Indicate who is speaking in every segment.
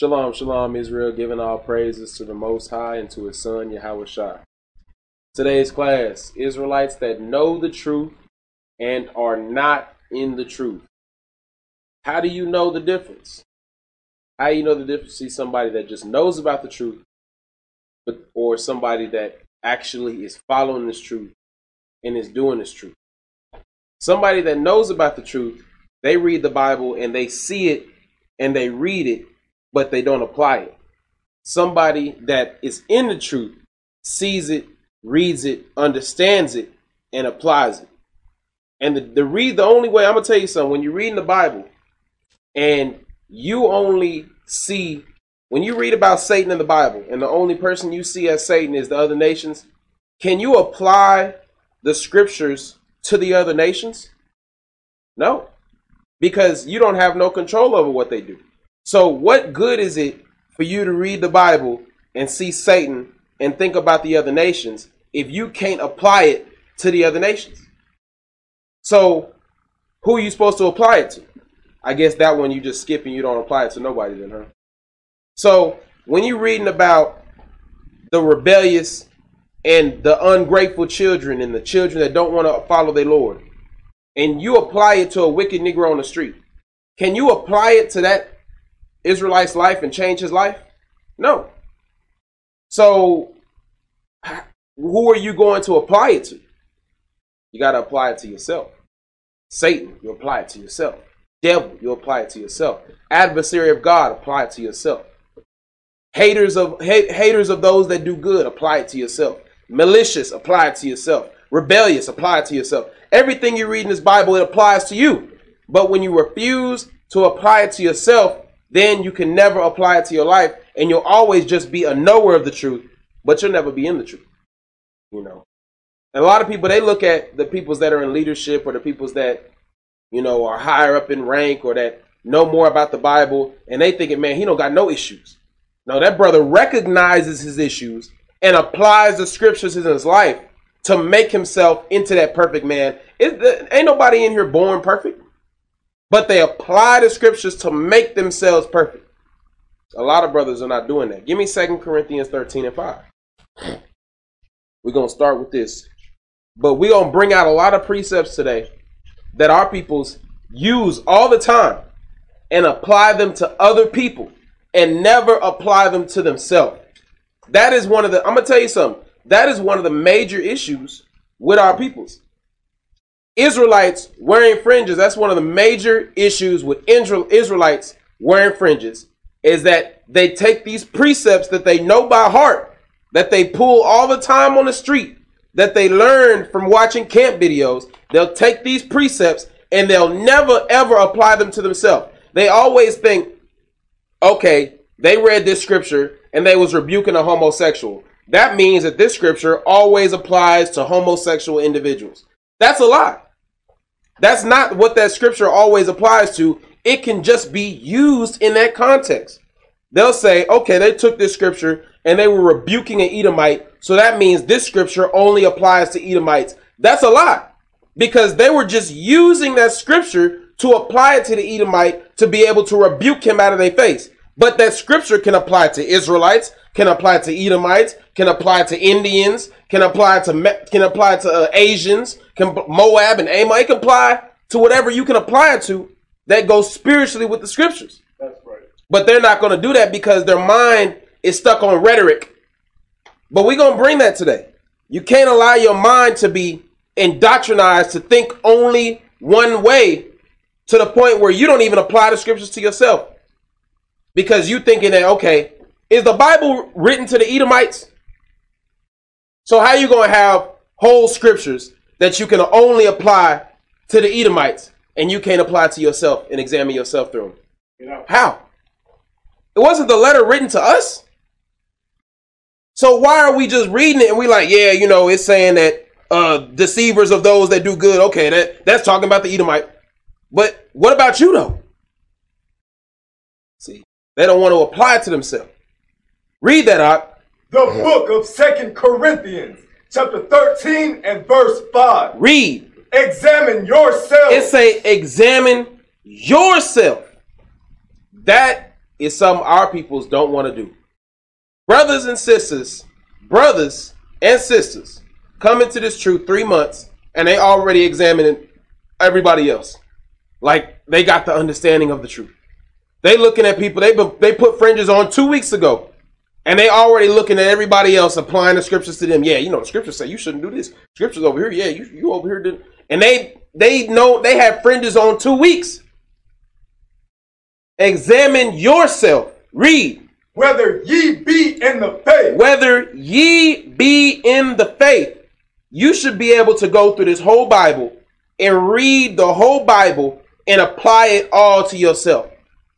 Speaker 1: Shalom, shalom, Israel, giving all praises to the Most High and to His Son, Yahweh Shai. Today's class Israelites that know the truth and are not in the truth. How do you know the difference? How do you know the difference? See somebody that just knows about the truth, but or somebody that actually is following this truth and is doing this truth. Somebody that knows about the truth, they read the Bible and they see it and they read it but they don't apply it. Somebody that is in the truth sees it, reads it, understands it, and applies it. And the, the read the only way I'm gonna tell you something, when you're reading the Bible and you only see when you read about Satan in the Bible, and the only person you see as Satan is the other nations, can you apply the scriptures to the other nations? No. Because you don't have no control over what they do. So, what good is it for you to read the Bible and see Satan and think about the other nations if you can't apply it to the other nations? So, who are you supposed to apply it to? I guess that one you just skip and you don't apply it to nobody then, huh? So, when you're reading about the rebellious and the ungrateful children and the children that don't want to follow their Lord, and you apply it to a wicked Negro on the street, can you apply it to that Israelite's life and change his life? No. So, who are you going to apply it to? You got to apply it to yourself. Satan, you apply it to yourself. Devil, you apply it to yourself. Adversary of God, apply it to yourself. Haters of hate, haters of those that do good, apply it to yourself. Malicious, apply it to yourself. Rebellious, apply it to yourself. Everything you read in this Bible, it applies to you. But when you refuse to apply it to yourself, then you can never apply it to your life and you'll always just be a knower of the truth, but you'll never be in the truth. You know. And a lot of people they look at the peoples that are in leadership or the peoples that, you know, are higher up in rank or that know more about the Bible and they thinking, man, he don't got no issues. No, that brother recognizes his issues and applies the scriptures in his life to make himself into that perfect man. It, ain't nobody in here born perfect but they apply the scriptures to make themselves perfect. A lot of brothers are not doing that. Give me Second Corinthians 13 and 5. We're going to start with this. But we're going to bring out a lot of precepts today that our peoples use all the time and apply them to other people and never apply them to themselves. That is one of the, I'm going to tell you something. That is one of the major issues with our peoples. Israelites wearing fringes, that's one of the major issues with Israelites wearing fringes, is that they take these precepts that they know by heart, that they pull all the time on the street, that they learn from watching camp videos. They'll take these precepts and they'll never ever apply them to themselves. They always think, okay, they read this scripture and they was rebuking a homosexual. That means that this scripture always applies to homosexual individuals. That's a lie. That's not what that scripture always applies to. It can just be used in that context. They'll say, okay, they took this scripture and they were rebuking an Edomite, so that means this scripture only applies to Edomites. That's a lie because they were just using that scripture to apply it to the Edomite to be able to rebuke him out of their face. But that scripture can apply to Israelites, can apply to Edomites, can apply to Indians, can apply to can apply to uh, Asians, can Moab and Ammon. It can apply to whatever you can apply it to that goes spiritually with the scriptures.
Speaker 2: That's right.
Speaker 1: But they're not going to do that because their mind is stuck on rhetoric. But we're going to bring that today. You can't allow your mind to be indoctrinized to think only one way to the point where you don't even apply the scriptures to yourself. Because you thinking that, okay, is the Bible written to the Edomites? So how you going to have whole scriptures that you can only apply to the Edomites and you can't apply to yourself and examine yourself through them? How? It wasn't the letter written to us. So why are we just reading it and we like, yeah, you know, it's saying that uh deceivers of those that do good. Okay, that that's talking about the Edomite. But what about you though? See, they don't want to apply to themselves. Read that out.
Speaker 2: The book of Second Corinthians, chapter 13 and verse 5.
Speaker 1: Read.
Speaker 2: Examine yourself.
Speaker 1: It say examine yourself. That is something our peoples don't want to do. Brothers and sisters, brothers and sisters come into this truth three months and they already examining everybody else. Like they got the understanding of the truth. They looking at people, they they put fringes on two weeks ago. And they already looking at everybody else applying the scriptures to them. Yeah, you know, the scriptures say you shouldn't do this. Scriptures over here, yeah, you, you over here did. And they they know they have fringes on two weeks. Examine yourself. Read.
Speaker 2: Whether ye be in the faith.
Speaker 1: Whether ye be in the faith. You should be able to go through this whole Bible and read the whole Bible and apply it all to yourself.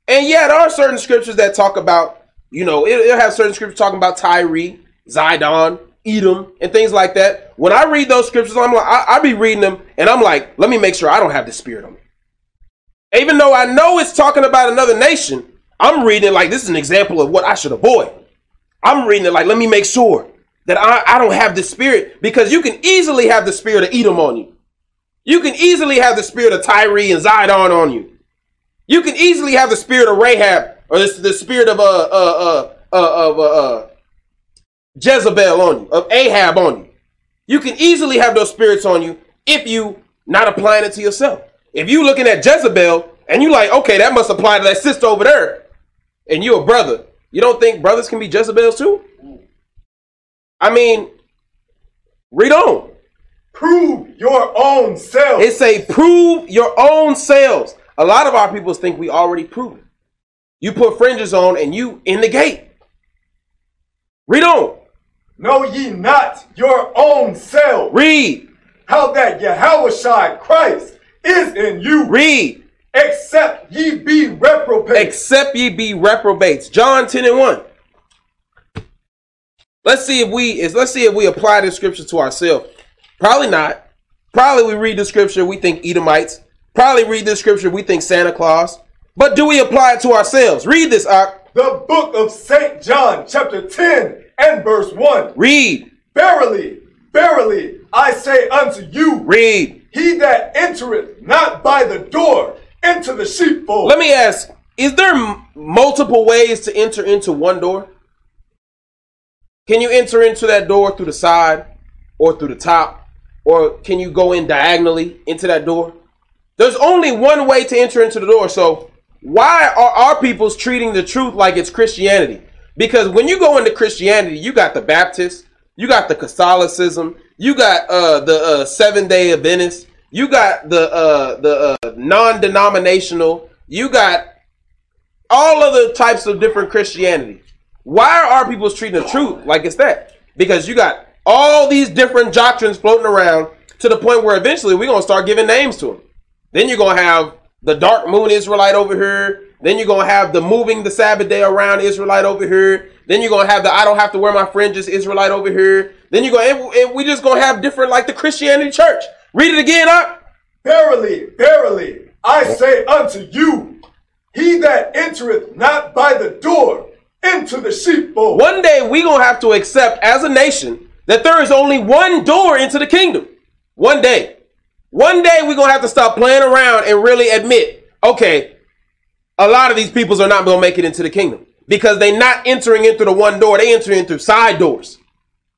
Speaker 1: And yeah, there are certain scriptures that talk about, you know, it, will have certain scriptures talking about Tyre, Zidon, Edom, and things like that. When I read those scriptures, I'm like, I, I be reading them, and I'm like, let me make sure I don't have the spirit on me. Even though I know it's talking about another nation, I'm reading it like this is an example of what I should avoid. I'm reading it like, let me make sure that I, I don't have the spirit because you can easily have the spirit of Edom on you. You can easily have the spirit of Tyre and Zidon on you. You can easily have the spirit of Rahab or the, the spirit of uh uh uh uh of uh, uh, Jezebel on you, of Ahab on you. You can easily have those spirits on you if you not applying it to yourself. If you looking at Jezebel and you like, okay, that must apply to that sister over there, and you a brother, you don't think brothers can be Jezebels too? I mean, read on.
Speaker 2: Prove your own self.
Speaker 1: It say prove your own selves. A lot of our people think we already proven. You put fringes on and you in the gate. Read on.
Speaker 2: Know ye not your own self.
Speaker 1: Read.
Speaker 2: How that Yahweh Christ is in you.
Speaker 1: Read.
Speaker 2: Except ye be reprobates.
Speaker 1: Except ye be reprobates. John 10 and 1. Let's see if we is let's see if we apply this scripture to ourselves. Probably not. Probably we read the scripture, we think Edomites. Probably read the scripture, we think Santa Claus. But do we apply it to ourselves? Read this, Ak.
Speaker 2: The book of St. John, chapter 10 and verse 1.
Speaker 1: Read.
Speaker 2: Verily, verily, I say unto you.
Speaker 1: Read.
Speaker 2: He that entereth not by the door into the sheepfold.
Speaker 1: Let me ask, is there multiple ways to enter into one door? Can you enter into that door through the side or through the top? Or can you go in diagonally into that door? There's only one way to enter into the door. So why are our peoples treating the truth like it's Christianity? Because when you go into Christianity, you got the Baptists, you got the Catholicism, you got uh, the uh, Seven Day Adventists, you got the uh, the uh, non-denominational, you got all other types of different Christianity. Why are our peoples treating the truth like it's that? Because you got all these different doctrines floating around to the point where eventually we're gonna start giving names to them. Then you're gonna have the dark moon Israelite over here. Then you're gonna have the moving the Sabbath day around Israelite over here. Then you're gonna have the I don't have to wear my fringes Israelite over here. Then you're gonna and, and we just gonna have different like the Christianity church. Read it again, up.
Speaker 2: Verily, verily, I say unto you, he that entereth not by the door into the sheepfold.
Speaker 1: One day we gonna have to accept as a nation that there is only one door into the kingdom. One day. One day we're gonna have to stop playing around and really admit, okay, a lot of these peoples are not gonna make it into the kingdom because they're not entering into the one door, they entering through side doors,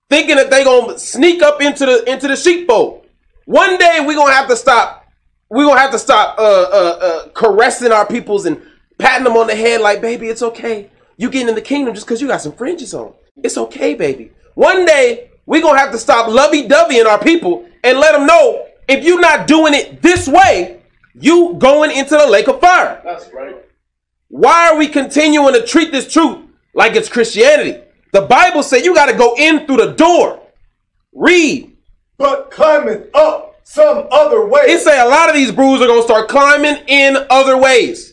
Speaker 1: thinking that they're gonna sneak up into the into the sheepfold. One day we're gonna have to stop. We're gonna have to stop uh, uh, uh, caressing our peoples and patting them on the head like, baby, it's okay. You getting in the kingdom just because you got some fringes on. It's okay, baby. One day we're gonna have to stop lovey-doveying our people and let them know if you're not doing it this way, you going into the lake of fire.
Speaker 2: That's right.
Speaker 1: Why are we continuing to treat this truth like it's Christianity? The Bible said you got to go in through the door. Read.
Speaker 2: But climbeth up some other way.
Speaker 1: It say a lot of these brews are gonna start climbing in other ways.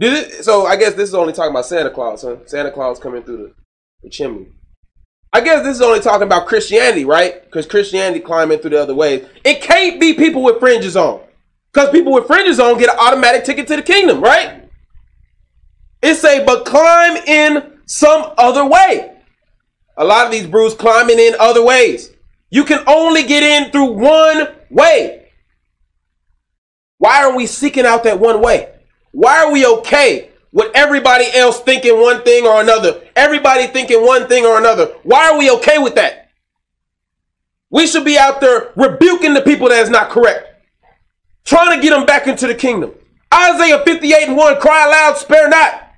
Speaker 1: Did it, so I guess this is only talking about Santa Claus, huh? Santa Claus coming through the, the chimney. I guess this is only talking about Christianity, right? Because Christianity climbing through the other ways. It can't be people with fringes on. Because people with fringes on get an automatic ticket to the kingdom, right? It say, but climb in some other way. A lot of these brews climbing in other ways. You can only get in through one way. Why are we seeking out that one way? Why are we okay with everybody else thinking one thing or another. Everybody thinking one thing or another. Why are we okay with that? We should be out there rebuking the people that is not correct. Trying to get them back into the kingdom. Isaiah 58 and 1, cry aloud, spare not.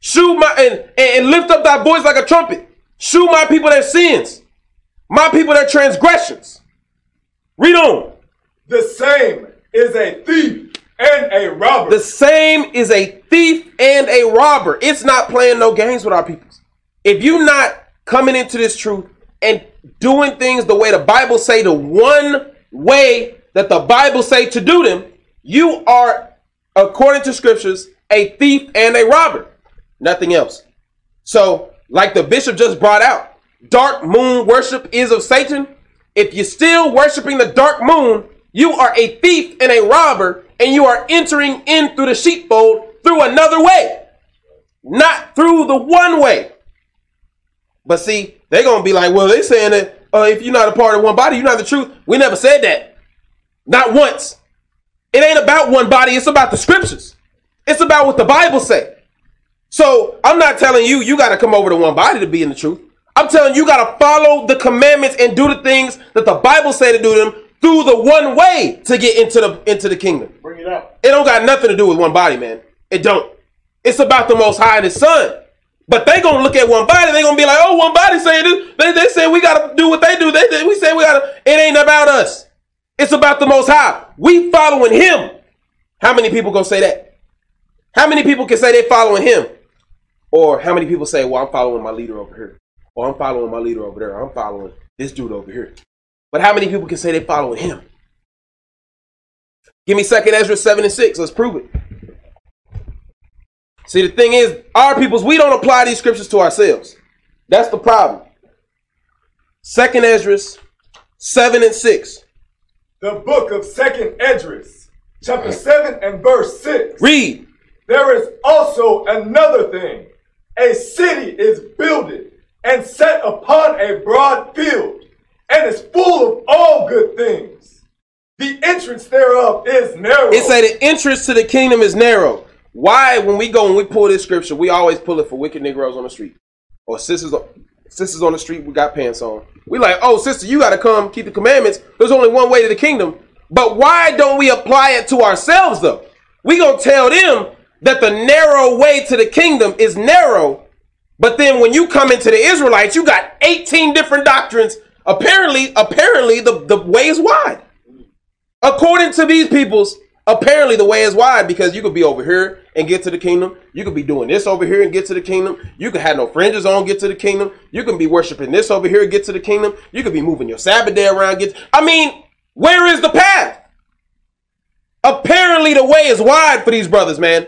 Speaker 1: Shoot my and, and lift up thy voice like a trumpet. Shoot my people their sins. My people their transgressions. Read on.
Speaker 2: The same is a thief and a robber.
Speaker 1: The same is a thief and a robber. It's not playing no games with our people. If you're not coming into this truth and doing things the way the Bible say, the one way that the Bible say to do them, you are, according to scriptures, a thief and a robber. Nothing else. So, like the bishop just brought out, dark moon worship is of Satan. If you're still worshiping the dark moon, you are a thief and a robber, and you are entering in through the sheepfold through another way, not through the one way. But see, they're gonna be like, well, they're saying that uh, if you're not a part of one body, you're not the truth. We never said that, not once. It ain't about one body; it's about the scriptures. It's about what the Bible say. So I'm not telling you you got to come over to one body to be in the truth. I'm telling you, you got to follow the commandments and do the things that the Bible say to do them through the one way to get into the into the kingdom.
Speaker 2: Bring it up.
Speaker 1: It don't got nothing to do with one body, man. It don't. It's about the Most High and His Son. But they gonna look at one body. They gonna be like, "Oh, one body saying this. They, they say we gotta do what they do. They, they we say we gotta. It ain't about us. It's about the Most High. We following Him. How many people gonna say that? How many people can say they following Him? Or how many people say, "Well, I'm following my leader over here," or "I'm following my leader over there," "I'm following this dude over here." But how many people can say they following Him? Give me Second Ezra seven and six. Let's prove it. See, the thing is, our peoples, we don't apply these scriptures to ourselves. That's the problem. Second Esdras 7 and 6.
Speaker 2: The book of Second Ezra, chapter 7 and verse 6.
Speaker 1: Read.
Speaker 2: There is also another thing. A city is builded and set upon a broad field, and is full of all good things. The entrance thereof is narrow.
Speaker 1: It say the entrance to the kingdom is narrow. Why, when we go and we pull this scripture, we always pull it for wicked Negroes on the street or sisters, sisters on the street. We got pants on. We like, oh, sister, you got to come keep the commandments. There's only one way to the kingdom. But why don't we apply it to ourselves though? We gonna tell them that the narrow way to the kingdom is narrow, but then when you come into the Israelites, you got 18 different doctrines. Apparently, apparently the, the way is wide. According to these peoples, apparently the way is wide because you could be over here and get to the kingdom. You could be doing this over here and get to the kingdom. You could have no fringes on, get to the kingdom. You can be worshiping this over here, get to the kingdom. You could be moving your Sabbath day around, get. I mean, where is the path? Apparently, the way is wide for these brothers, man.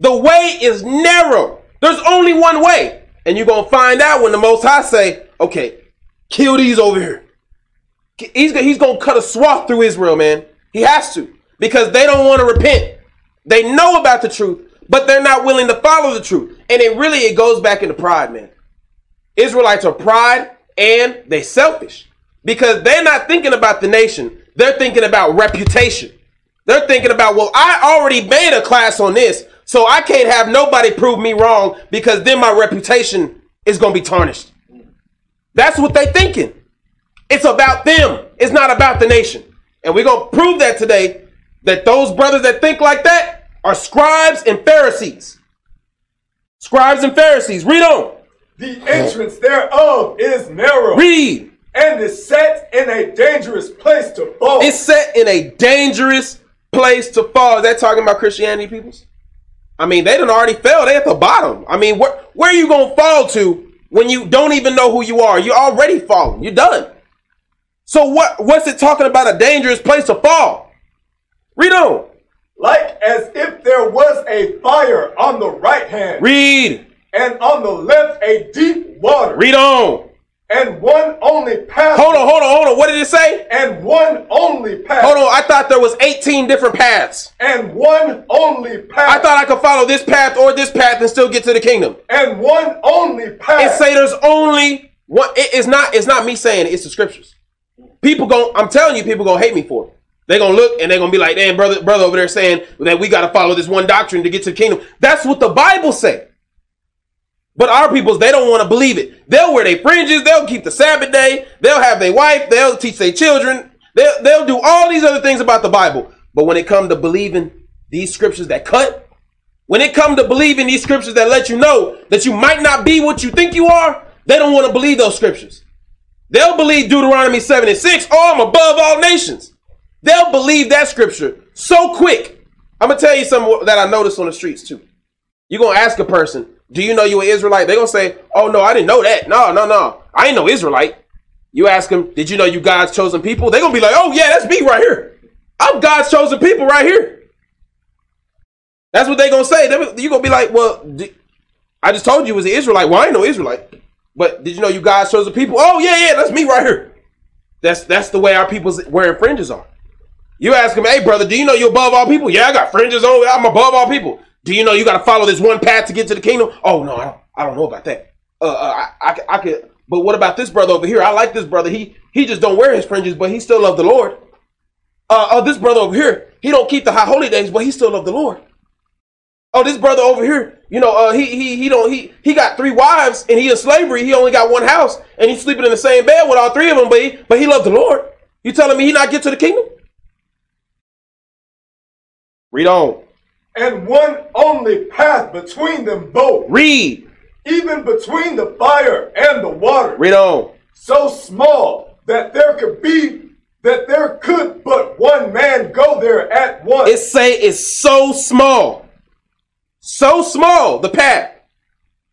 Speaker 1: The way is narrow. There's only one way. And you're going to find out when the Most High say, okay, kill these over here. He's, he's going to cut a swath through Israel, man. He has to because they don't want to repent. They know about the truth, but they're not willing to follow the truth. And it really it goes back into pride, man. Israelites are pride and they selfish because they're not thinking about the nation. They're thinking about reputation. They're thinking about, well, I already made a class on this, so I can't have nobody prove me wrong because then my reputation is going to be tarnished. That's what they're thinking. It's about them. It's not about the nation. And we're going to prove that today that those brothers that think like that are scribes and Pharisees. Scribes and Pharisees. Read on.
Speaker 2: The entrance thereof is narrow.
Speaker 1: Read.
Speaker 2: And is set in a dangerous place to fall.
Speaker 1: It's set in a dangerous place to fall. Is that talking about Christianity, peoples? I mean, they done already fell. They at the bottom. I mean, where, where are you going to fall to when you don't even know who you are? You're already falling. You're done. So what, what's it talking about a dangerous place to fall? Read on.
Speaker 2: Like as if there was a fire on the right hand.
Speaker 1: Read.
Speaker 2: And on the left a deep water.
Speaker 1: Read on.
Speaker 2: And one only path.
Speaker 1: Hold on, hold on, hold on. What did it say?
Speaker 2: And one only path.
Speaker 1: Hold on, I thought there was 18 different paths.
Speaker 2: And one only path.
Speaker 1: I thought I could follow this path or this path and still get to the kingdom.
Speaker 2: And one only path.
Speaker 1: It say there's only one. It, it's not. It's not me saying it. It's the scriptures. People go. I'm telling you, people gonna hate me for it. They're gonna look and they're gonna be like, damn, brother, brother over there saying that we gotta follow this one doctrine to get to the kingdom. That's what the Bible say. But our peoples, they don't want to believe it. They'll wear their fringes, they'll keep the Sabbath day, they'll have their wife, they'll teach their children, they'll, they'll do all these other things about the Bible. But when it comes to believing these scriptures that cut, when it comes to believing these scriptures that let you know that you might not be what you think you are, they don't want to believe those scriptures. They'll believe Deuteronomy 7 and 6, oh, I'm above all nations. They'll believe that scripture so quick. I'm gonna tell you something that I noticed on the streets too. You're gonna ask a person, do you know you an Israelite? They're gonna say, Oh no, I didn't know that. No, no, no. I ain't no Israelite. You ask them, Did you know you God's chosen people? They're gonna be like, Oh yeah, that's me right here. I'm God's chosen people right here. That's what they're gonna say. You're gonna be like, Well, I just told you it was an Israelite. Well, I ain't no Israelite. But did you know you God's chosen people? Oh yeah, yeah, that's me right here. That's that's the way our people's wearing fringes are. You ask him, hey brother, do you know you're above all people? Yeah, I got fringes on. I'm above all people. Do you know you got to follow this one path to get to the kingdom? Oh no, I don't. I don't know about that. Uh, uh I, I, I could. But what about this brother over here? I like this brother. He he just don't wear his fringes, but he still love the Lord. Uh, oh, this brother over here, he don't keep the high holy days, but he still love the Lord. Oh, this brother over here, you know, uh, he he he don't he he got three wives and he in slavery. He only got one house and he's sleeping in the same bed with all three of them, but he but he loved the Lord. You telling me he not get to the kingdom? Read on.
Speaker 2: And one only path between them both.
Speaker 1: Read.
Speaker 2: Even between the fire and the water.
Speaker 1: Read on.
Speaker 2: So small that there could be that there could but one man go there at once.
Speaker 1: It say it's so small. So small, the path.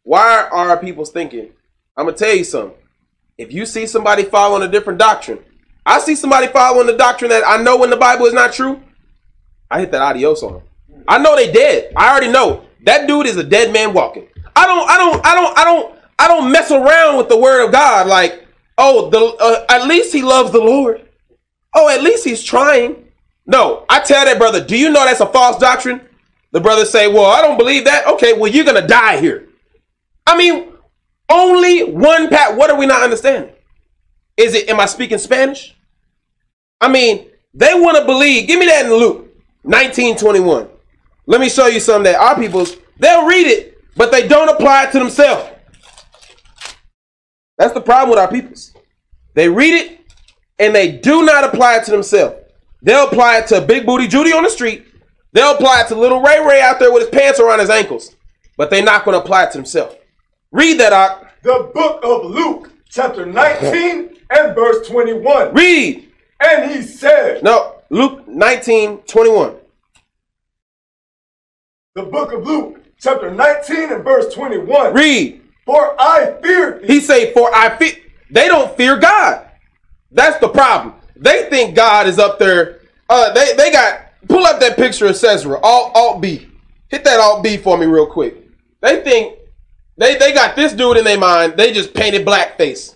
Speaker 1: Why are people thinking? I'm gonna tell you something. If you see somebody following a different doctrine, I see somebody following the doctrine that I know in the Bible is not true. I hit that adios on him. I know they dead. I already know that dude is a dead man walking. I don't, I don't, I don't, I don't, I don't mess around with the word of God. Like, oh, the uh, at least he loves the Lord. Oh, at least he's trying. No, I tell that brother, do you know that's a false doctrine? The brother say, well, I don't believe that. Okay, well, you're gonna die here. I mean, only one pat. What are we not understanding? Is it? Am I speaking Spanish? I mean, they want to believe. Give me that in Luke. 1921. Let me show you something that our peoples, they'll read it, but they don't apply it to themselves. That's the problem with our peoples. They read it and they do not apply it to themselves. They'll apply it to Big Booty Judy on the street. They'll apply it to little Ray Ray out there with his pants around his ankles. But they're not going to apply it to themselves. Read that, Ock.
Speaker 2: The book of Luke, chapter 19 and verse 21.
Speaker 1: Read.
Speaker 2: And he said.
Speaker 1: No, Luke 19, 21.
Speaker 2: The book of Luke, chapter 19 and verse 21.
Speaker 1: Read.
Speaker 2: For I fear thee.
Speaker 1: He say, for I fear. They don't fear God. That's the problem. They think God is up there. Uh, they, they got, pull up that picture of Caesar, Alt, Alt B. Hit that Alt B for me real quick. They think, they, they got this dude in their mind. They just painted blackface.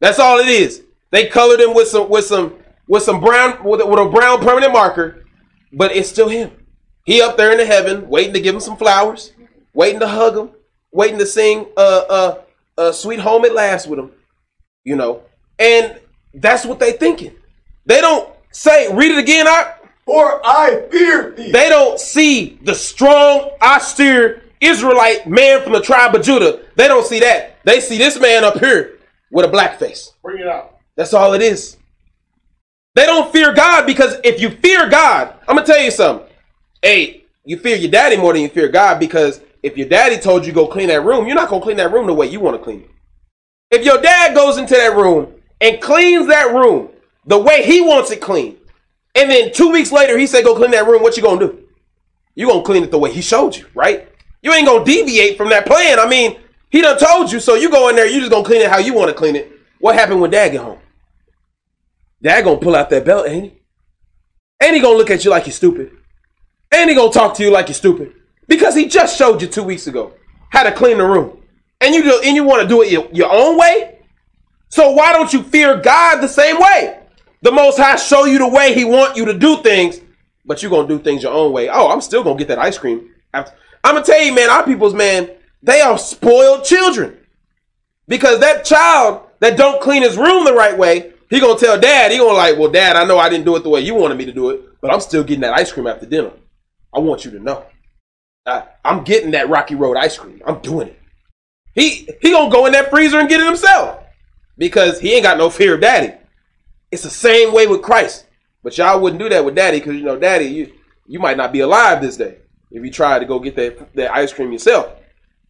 Speaker 1: That's all it is. They colored him with some, with some, with some brown, with, with a brown permanent marker, but it's still him. He up there in the heaven, waiting to give him some flowers, waiting to hug him, waiting to sing uh uh uh sweet home at last with him. You know. And that's what they thinking. They don't say, read it again, I
Speaker 2: for I fear thee.
Speaker 1: They don't see the strong, austere Israelite man from the tribe of Judah. They don't see that. They see this man up here with a black face.
Speaker 2: Bring it out.
Speaker 1: That's all it is. They don't fear God because if you fear God, I'm gonna tell you something hey, you fear your daddy more than you fear God because if your daddy told you go clean that room, you're not gonna clean that room the way you want to clean it. If your dad goes into that room and cleans that room the way he wants it clean, and then two weeks later he said go clean that room, what you gonna do? You gonna clean it the way he showed you, right? You ain't gonna deviate from that plan. I mean, he done told you, so you go in there, you just gonna clean it how you want to clean it. What happened when dad get home? Dad gonna pull out that belt, ain't he? And he gonna look at you like you're stupid. And he gonna talk to you like you're stupid. Because he just showed you two weeks ago how to clean the room. And you do, and you want to do it your, your own way? So why don't you fear God the same way? The Most High show you the way He want you to do things, but you're gonna do things your own way. Oh, I'm still gonna get that ice cream. I'm gonna tell you, man, our people's man, they are spoiled children. Because that child that don't clean his room the right way he gonna tell dad. He gonna like, well, dad, I know I didn't do it the way you wanted me to do it, but I'm still getting that ice cream after dinner. I want you to know, I, I'm getting that Rocky Road ice cream. I'm doing it. He he gonna go in that freezer and get it himself because he ain't got no fear of daddy. It's the same way with Christ, but y'all wouldn't do that with daddy because you know, daddy, you you might not be alive this day if you try to go get that that ice cream yourself.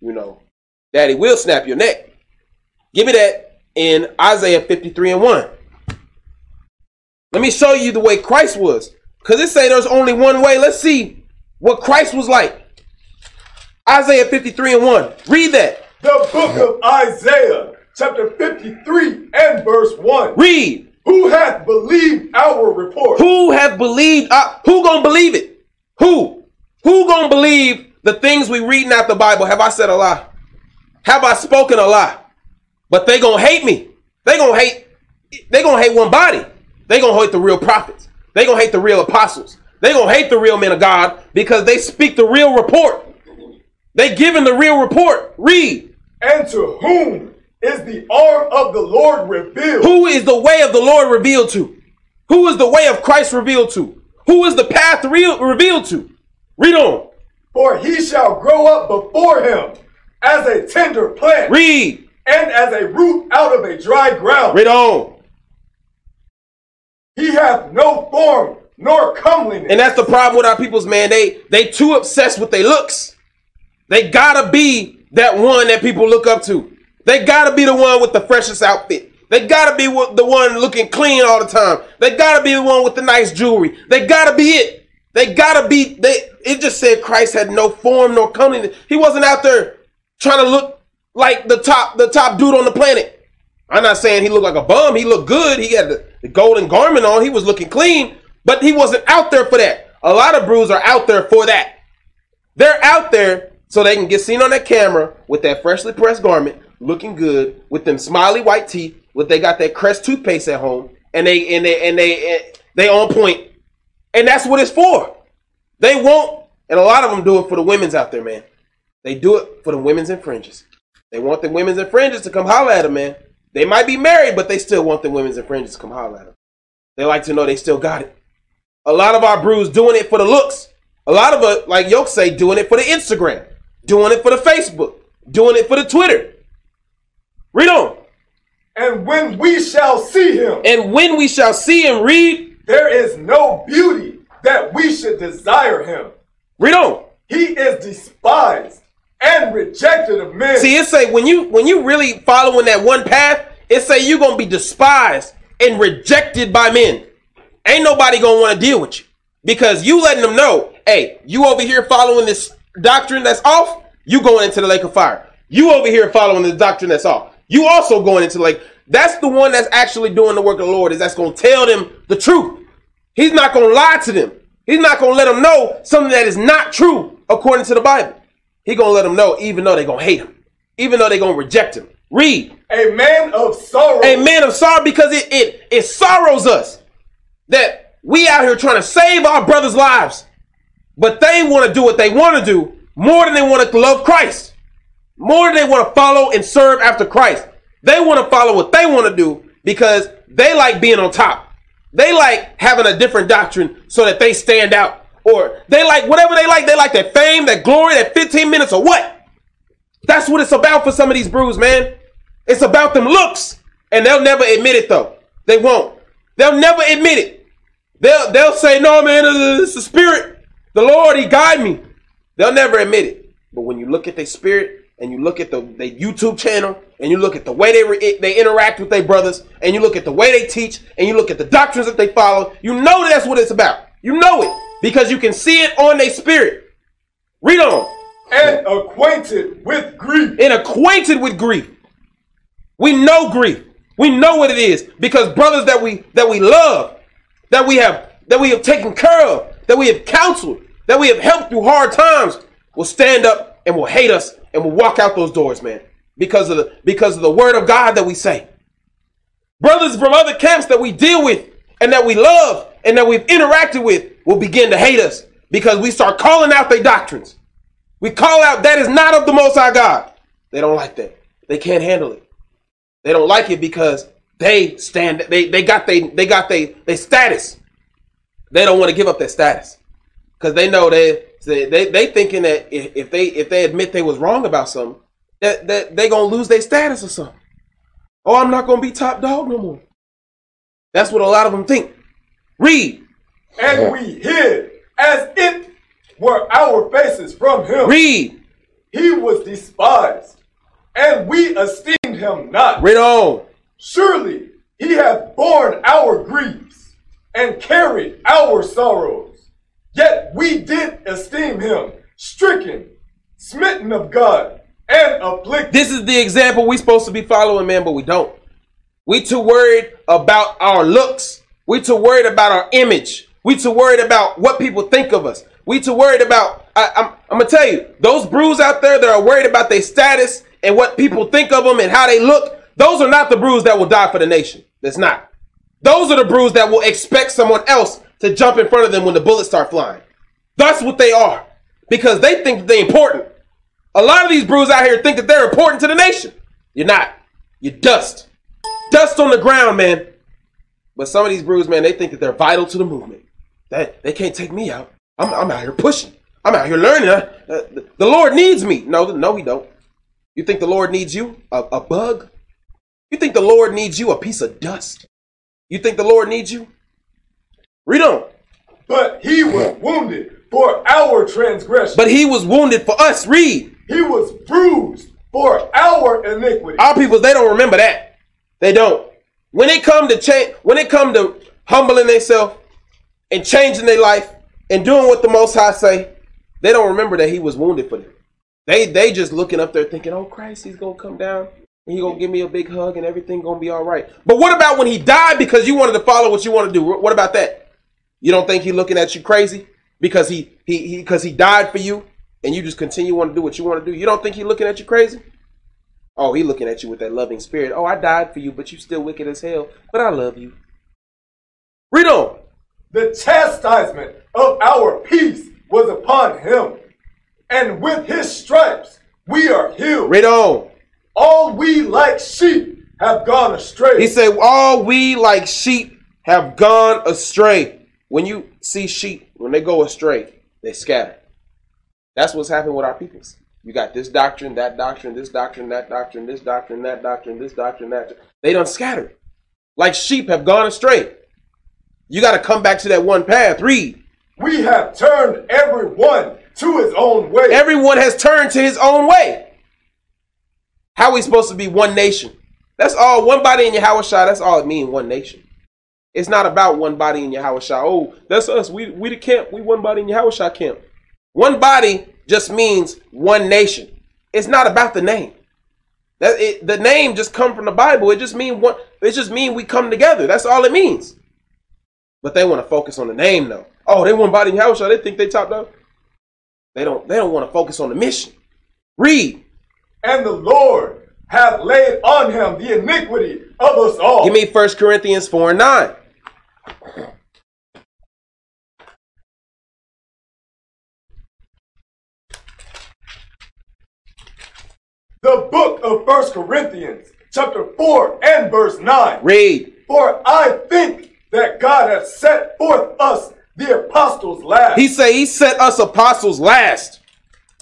Speaker 1: You know, daddy will snap your neck. Give me that in Isaiah 53 and 1. Let me show you the way Christ was. Because it say there's only one way. Let's see what Christ was like. Isaiah 53 and 1. Read that.
Speaker 2: The book of Isaiah, chapter 53 and verse 1.
Speaker 1: Read.
Speaker 2: Who hath believed our report?
Speaker 1: Who have believed? Uh, who gonna believe it? Who? Who gonna believe the things we reading out the Bible? Have I said a lie? Have I spoken a lie? But they gonna hate me. They gonna hate. They gonna hate one body. They gonna hate the real prophets. They gonna hate the real apostles. They gonna hate the real men of God because they speak the real report. They giving the real report. Read.
Speaker 2: And to whom is the arm of the Lord revealed?
Speaker 1: Who is the way of the Lord revealed to? Who is the way of Christ revealed to? Who is the path re- revealed to? Read on.
Speaker 2: For he shall grow up before him as a tender plant
Speaker 1: Read.
Speaker 2: and as a root out of a dry ground.
Speaker 1: Read on.
Speaker 2: He hath no form nor comeliness.
Speaker 1: And that's the problem with our people's man. They they too obsessed with their looks. They gotta be that one that people look up to. They gotta be the one with the freshest outfit. They gotta be the one looking clean all the time. They gotta be the one with the nice jewelry. They gotta be it. They gotta be. They. It just said Christ had no form nor comeliness. He wasn't out there trying to look like the top the top dude on the planet. I'm not saying he looked like a bum. He looked good. He had the, the golden garment on. He was looking clean, but he wasn't out there for that. A lot of brews are out there for that. They're out there so they can get seen on that camera with that freshly pressed garment, looking good, with them smiley white teeth, with they got that Crest toothpaste at home, and they and they and they they on point. point, and that's what it's for. They won't, and a lot of them do it for the women's out there, man. They do it for the women's and fringes. They want the women's and fringes to come holler at them, man. They might be married, but they still want the women's and fringes to come holler at them. They like to know they still got it. A lot of our brews doing it for the looks. A lot of it, like Yoke say, doing it for the Instagram, doing it for the Facebook, doing it for the Twitter. Read on.
Speaker 2: and when we shall see him,
Speaker 1: And when we shall see him, read,
Speaker 2: there is no beauty that we should desire him.
Speaker 1: read on.
Speaker 2: He is despised and rejected of men.
Speaker 1: See, it say when you when you really following that one path, it say you're gonna be despised and rejected by men. Ain't nobody gonna want to deal with you because you letting them know, hey, you over here following this doctrine that's off, you going into the lake of fire. You over here following the doctrine that's off, you also going into the lake. That's the one that's actually doing the work of the Lord. Is that's gonna tell them the truth. He's not gonna lie to them. He's not gonna let them know something that is not true according to the Bible. He gonna let them know, even though they gonna hate him, even though they gonna reject him. Read
Speaker 2: a man of sorrow.
Speaker 1: a man of sorrow because it it it sorrows us that we out here trying to save our brothers' lives, but they want to do what they want to do more than they want to love Christ, more than they want to follow and serve after Christ. They want to follow what they want to do because they like being on top. They like having a different doctrine so that they stand out, or they like whatever they like. They like that fame, that glory, that 15 minutes, or what? That's what it's about for some of these brews, man. It's about them looks, and they'll never admit it though. They won't. They'll never admit it. They'll they'll say, "No, man, it's the spirit. The Lord, He guide me." They'll never admit it. But when you look at their spirit and you look at the, the YouTube channel and you look at the way they re- they interact with their brothers and you look at the way they teach and you look at the doctrines that they follow, you know that's what it's about. You know it because you can see it on their spirit. Read on.
Speaker 2: and acquainted with grief.
Speaker 1: and acquainted with grief. We know grief. We know what it is because brothers that we that we love, that we have that we have taken care of, that we have counseled, that we have helped through hard times, will stand up and will hate us and will walk out those doors, man, because of the because of the word of God that we say. Brothers from other camps that we deal with and that we love and that we've interacted with will begin to hate us because we start calling out their doctrines. We call out that is not of the Most High God. They don't like that. They can't handle it. They don't like it because they stand they they got they they got they they status. They don't want to give up their status because they know they they they thinking that if they if they admit they was wrong about something that that they gonna lose their status or something. Oh, I'm not gonna be top dog no more. That's what a lot of them think. Read.
Speaker 2: And we hid as it were our faces from him.
Speaker 1: Read.
Speaker 2: He was despised, and we esteemed him not.
Speaker 1: Read on.
Speaker 2: Surely he hath borne our griefs and carried our sorrows. Yet we did esteem him stricken, smitten of God, and afflicted.
Speaker 1: This is the example we're supposed to be following, man, but we don't. We too worried about our looks. We too worried about our image. We too worried about what people think of us. We too worried about. I, am I'm, I'm gonna tell you, those brews out there that are worried about their status and what people think of them and how they look. Those are not the brews that will die for the nation. That's not. Those are the brews that will expect someone else to jump in front of them when the bullets start flying. That's what they are because they think they're important. A lot of these brews out here think that they're important to the nation. You're not. You're dust. Dust on the ground, man. But some of these brews, man, they think that they're vital to the movement. That they can't take me out. I'm, I'm out here pushing. I'm out here learning. Uh, the, the Lord needs me. No, no, he don't. You think the Lord needs you? A, a bug? You think the Lord needs you? A piece of dust? You think the Lord needs you? Read on.
Speaker 2: But he was wounded for our transgression.
Speaker 1: But he was wounded for us. Read.
Speaker 2: He was bruised for our iniquity.
Speaker 1: Our people, they don't remember that. They don't. When it come to change, when it come to humbling themselves and changing their life and doing what the Most High say, they don't remember that He was wounded for them. They they just looking up there thinking, "Oh Christ, He's gonna come down and He gonna give me a big hug and everything gonna be all right." But what about when He died because you wanted to follow what you want to do? What about that? You don't think He looking at you crazy because He He because he, died for you and you just continue want to do what you want to do? You don't think He looking at you crazy? Oh, he looking at you with that loving spirit. Oh, I died for you, but you still wicked as hell. But I love you. Read on.
Speaker 2: The chastisement of our peace was upon him, and with his stripes we are healed.
Speaker 1: Read on.
Speaker 2: All we like sheep have gone astray.
Speaker 1: He said, All we like sheep have gone astray. When you see sheep, when they go astray, they scatter. That's what's happened with our peoples. You got this doctrine, that doctrine, this doctrine, that doctrine, this doctrine, that doctrine, this doctrine, that. Doctrine. They done scattered. Like sheep have gone astray. You got to come back to that one path. Read.
Speaker 2: We have turned everyone to his own way.
Speaker 1: Everyone has turned to his own way. How are we supposed to be one nation? That's all. One body in Yahweh Shah, that's all it means, one nation. It's not about one body in Yahweh Shah. Oh, that's us. We, we the camp. We one body in Yahweh Shah camp. One body just means one nation. It's not about the name. That it, the name just come from the Bible. It just mean one. It just mean we come together. That's all it means. But they want to focus on the name though. Oh, they want body in house. They think they top dog. They don't. They don't want to focus on the mission. Read.
Speaker 2: And the Lord hath laid on him the iniquity of us all.
Speaker 1: Give me First Corinthians four and nine.
Speaker 2: the book of First Corinthians, chapter 4 and verse 9.
Speaker 1: Read.
Speaker 2: For I think that God hath set forth us the apostles last.
Speaker 1: He said he set us apostles last.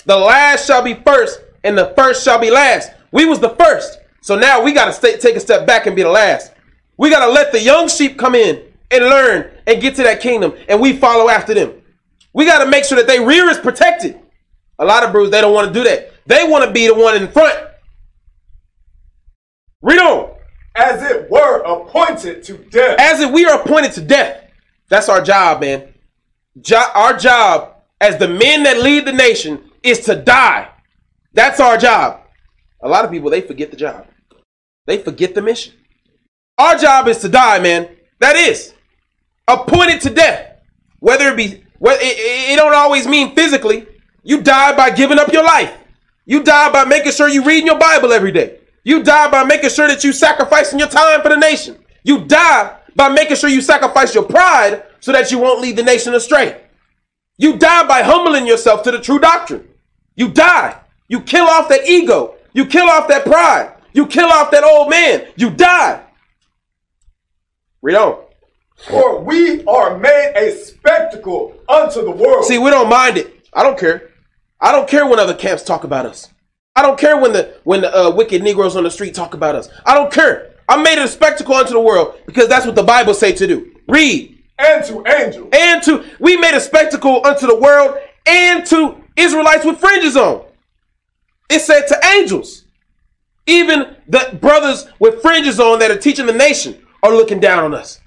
Speaker 1: The last shall be first, and the first shall be last. We was the first. So now we got to take a step back and be the last. We got to let the young sheep come in and learn and get to that kingdom, and we follow after them. We got to make sure that they rear is protected. A lot of brews, they don't want to do that. They want to be the one in front. Read on.
Speaker 2: As it were appointed to death.
Speaker 1: As if we are appointed to death. That's our job, man. Jo- our job as the men that lead the nation is to die. That's our job. A lot of people, they forget the job. They forget the mission. Our job is to die, man. That is appointed to death. Whether it be, well, it, it don't always mean physically. You die by giving up your life. You die by making sure you reading your Bible every day. You die by making sure that you sacrificing your time for the nation. You die by making sure you sacrifice your pride so that you won't lead the nation astray. You die by humbling yourself to the true doctrine. You die. You kill off that ego. You kill off that pride. You kill off that old man. You die. Read on.
Speaker 2: For we are made a spectacle unto the world.
Speaker 1: See, we don't mind it. I don't care. I don't care when other camps talk about us. I don't care when the when the uh, wicked Negroes on the street talk about us. I don't care. I made it a spectacle unto the world because that's what the Bible say to do. Read.
Speaker 2: And to angels.
Speaker 1: And to we made a spectacle unto the world and to Israelites with fringes on. It said to angels. Even the brothers with fringes on that are teaching the nation are looking down on us.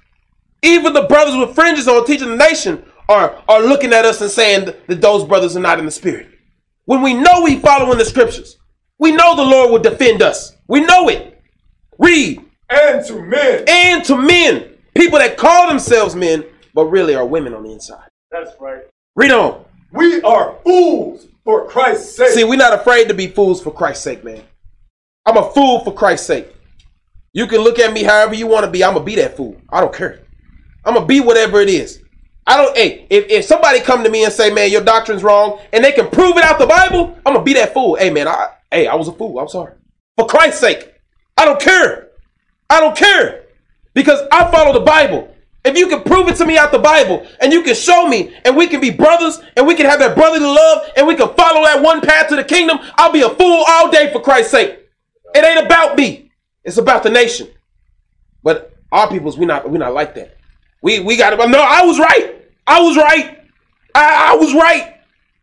Speaker 1: Even the brothers with fringes on teaching the nation are, are looking at us and saying that those brothers are not in the spirit. When we know we following the scriptures, we know the Lord will defend us. We know it. Read.
Speaker 2: And to men.
Speaker 1: And to men. People that call themselves men, but really are women on the inside.
Speaker 2: That's right.
Speaker 1: Read on.
Speaker 2: We are fools for Christ's sake.
Speaker 1: See, we're not afraid to be fools for Christ's sake, man. I'm a fool for Christ's sake. You can look at me however you want to be. I'm gonna be that fool. I don't care. I'm gonna be whatever it is. I don't. Hey, if, if somebody come to me and say, "Man, your doctrine's wrong," and they can prove it out the Bible, I'm gonna be that fool. Hey, man, I hey, I was a fool. I'm sorry. For Christ's sake, I don't care. I don't care because I follow the Bible. If you can prove it to me out the Bible and you can show me and we can be brothers and we can have that brotherly love and we can follow that one path to the kingdom, I'll be a fool all day for Christ's sake. It ain't about me. It's about the nation. But our peoples, we not we not like that. We we got to no, I was right. I was right. I, I was right.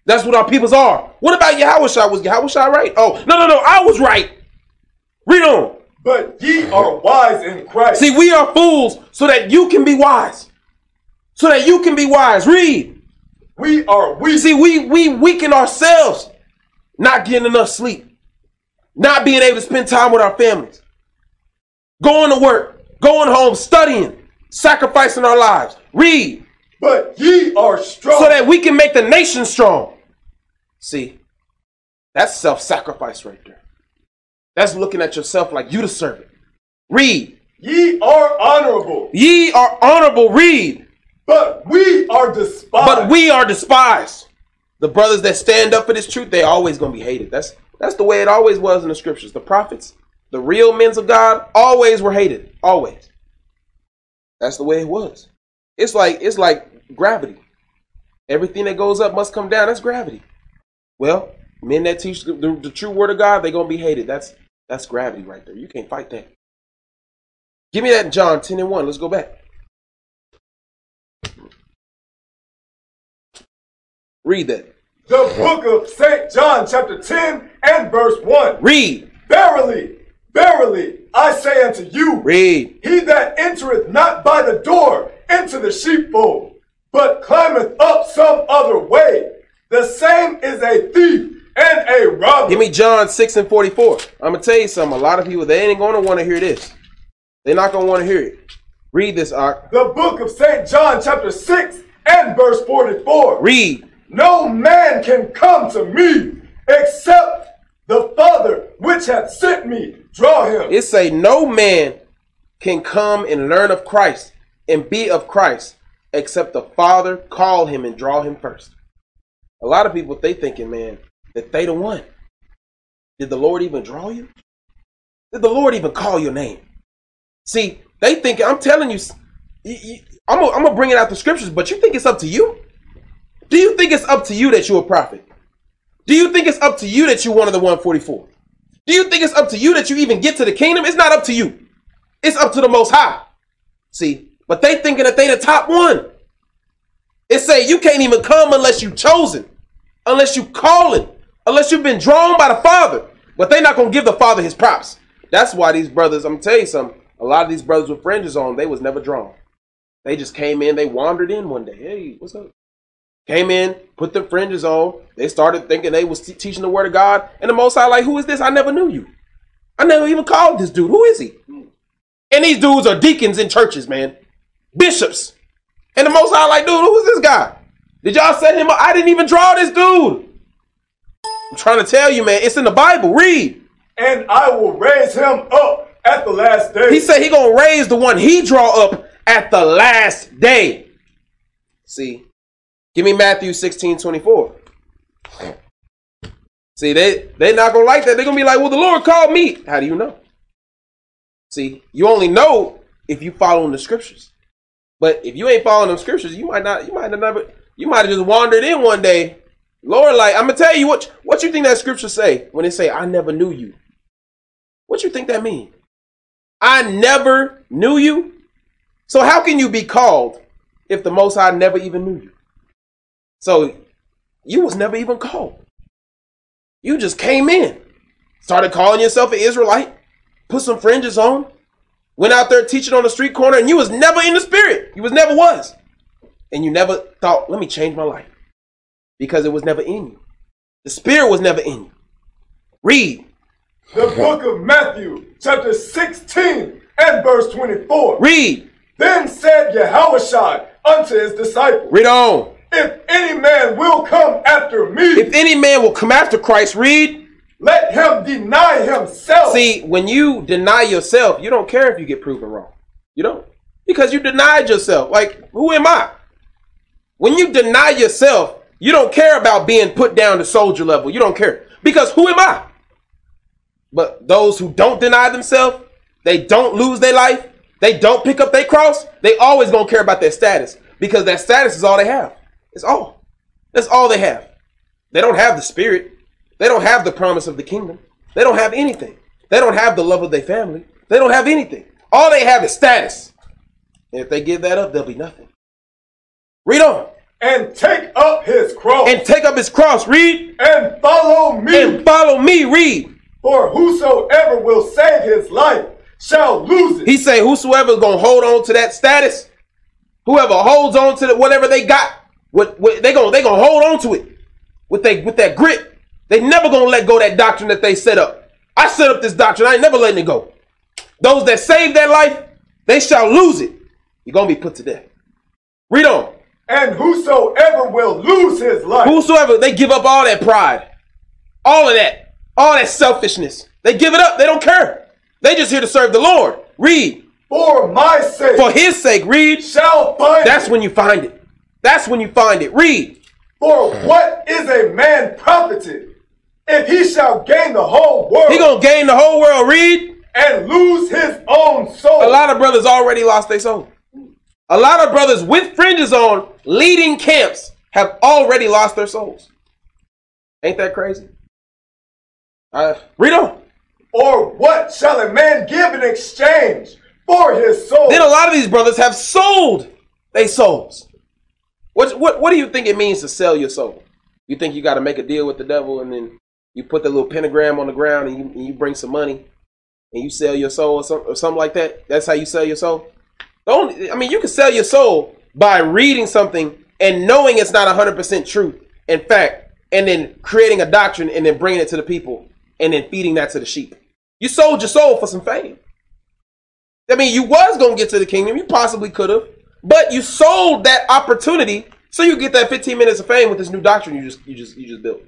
Speaker 1: That's what our peoples are. What about Yahushua? Was Yahushua right? Oh, no, no, no. I was right. Read on.
Speaker 2: But ye are wise in Christ.
Speaker 1: See, we are fools so that you can be wise. So that you can be wise. Read.
Speaker 2: We are weak.
Speaker 1: See, we we weaken ourselves, not getting enough sleep, not being able to spend time with our families, going to work, going home, studying, sacrificing our lives. Read.
Speaker 2: But ye are strong.
Speaker 1: So that we can make the nation strong. See, that's self-sacrifice right there. That's looking at yourself like you the servant. Read.
Speaker 2: Ye are honorable.
Speaker 1: Ye are honorable. Read.
Speaker 2: But we are despised.
Speaker 1: But we are despised. The brothers that stand up for this truth, they always gonna be hated. That's that's the way it always was in the scriptures. The prophets, the real men of God, always were hated. Always. That's the way it was. It's like it's like gravity. Everything that goes up must come down. That's gravity. Well, men that teach the, the, the true word of God, they're gonna be hated. That's that's gravity right there. You can't fight that. Give me that John 10 and 1. Let's go back. Read that.
Speaker 2: The book of St. John, chapter 10 and verse 1.
Speaker 1: Read.
Speaker 2: Verily, verily, I say unto you,
Speaker 1: Read.
Speaker 2: he that entereth not by the door into the sheepfold, but climbeth up some other way, the same is a thief and a robber.
Speaker 1: Give me John 6 and 44. I'm going to tell you something. A lot of people, they ain't going to want to hear this. They're not going to want to hear it. Read this, Ark.
Speaker 2: the book of St. John, chapter 6 and verse 44.
Speaker 1: Read.
Speaker 2: No man can come to me except the Father which hath sent me draw him.
Speaker 1: It say no man can come and learn of Christ and be of Christ except the Father call him and draw him first. A lot of people they thinking, man, that they the one. Did the Lord even draw you? Did the Lord even call your name? See, they think I'm telling you, I'm I'm gonna bring it out the scriptures, but you think it's up to you? Do you think it's up to you that you're a prophet? Do you think it's up to you that you're one of the 144? Do you think it's up to you that you even get to the kingdom? It's not up to you. It's up to the Most High. See, but they thinking that they the top one. It say you can't even come unless you chosen, unless you calling, unless you've been drawn by the Father. But they not gonna give the Father his props. That's why these brothers, I'm gonna tell you something. A lot of these brothers with fringes on, they was never drawn. They just came in, they wandered in one day. Hey, what's up? Came in, put the fringes on. They started thinking they was te- teaching the word of God. And the Most High, like, who is this? I never knew you. I never even called this dude. Who is he? And these dudes are deacons in churches, man. Bishops. And the Most High, like, dude, who is this guy? Did y'all set him up? I didn't even draw this dude. I'm trying to tell you, man. It's in the Bible. Read.
Speaker 2: And I will raise him up at the last day.
Speaker 1: He said he gonna raise the one he draw up at the last day. See, give me Matthew 16, 24. See, they they not gonna like that. They're gonna be like, well, the Lord called me. How do you know? See, you only know if you following the scriptures. But if you ain't following them scriptures, you might not. You might have never. You might have just wandered in one day. Lord, like I'm gonna tell you what. What you think that scripture say when it say, "I never knew you"? What you think that mean? I never knew you. So how can you be called if the Most High never even knew you? So you was never even called. You just came in, started calling yourself an Israelite, put some fringes on, went out there teaching on the street corner, and you was never in the spirit. You was never was. And you never thought, let me change my life. Because it was never in you. The spirit was never in you. Read.
Speaker 2: The book of Matthew, chapter 16 and verse 24.
Speaker 1: Read.
Speaker 2: Then said Yahushua unto his disciples,
Speaker 1: Read on.
Speaker 2: If any man will come after me,
Speaker 1: If any man will come after Christ, read.
Speaker 2: let him deny himself.
Speaker 1: See, when you deny yourself, you don't care if you get proven wrong. You don't. Because you denied yourself. Like, who am I? When you deny yourself, you don't care about being put down to soldier level. You don't care. Because who am I? But those who don't deny themselves, they don't lose their life, they don't pick up their cross, they always gonna care about their status. Because that status is all they have. It's all. That's all they have. They don't have the spirit. They don't have the promise of the kingdom. They don't have anything. They don't have the love of their family. They don't have anything. All they have is status. And if they give that up, they'll be nothing. Read on.
Speaker 2: And take up his cross
Speaker 1: And take up his cross. Read.
Speaker 2: and follow me.
Speaker 1: And follow me. Read.
Speaker 2: For whosoever will save his life shall lose it.
Speaker 1: He say, whosoever gonna hold on to that status, whoever holds on to the, whatever they got, what, what they gonna they gonna hold on to it with they with that grip. They never gonna let go of that doctrine that they set up. I set up this doctrine. I ain't never letting it go. Those that save their life, they shall lose it. You're gonna be put to death. Read on.
Speaker 2: And whosoever will lose his life
Speaker 1: Whosoever they give up all that pride, all of that, all that selfishness. They give it up. They don't care. They just here to serve the Lord. Read
Speaker 2: for my sake
Speaker 1: for His sake. Read.
Speaker 2: shall find
Speaker 1: That's
Speaker 2: it.
Speaker 1: when you find it. That's when you find it. Read.
Speaker 2: For what is a man profited if he shall gain the whole world
Speaker 1: He gonna gain the whole world. Read.
Speaker 2: and lose his own soul?
Speaker 1: A lot of brothers already lost their soul. A lot of brothers with fringes on, leading camps, have already lost their souls. Ain't that crazy? Uh, read on.
Speaker 2: or what shall a man give in exchange for his soul?
Speaker 1: Then a lot of these brothers have sold their souls. What, what, what do you think it means to sell your soul? You think you got to make a deal with the devil and then you put the little pentagram on the ground and you, and you bring some money and you sell your soul or, some, or something like that? That's how you sell your soul? The only, I mean, you can sell your soul by reading something and knowing it's not 100% truth. In fact, and then creating a doctrine and then bringing it to the people and then feeding that to the sheep. You sold your soul for some fame. I mean, you was gonna get to the kingdom. You possibly could have, but you sold that opportunity so you get that 15 minutes of fame with this new doctrine you just you just you just built.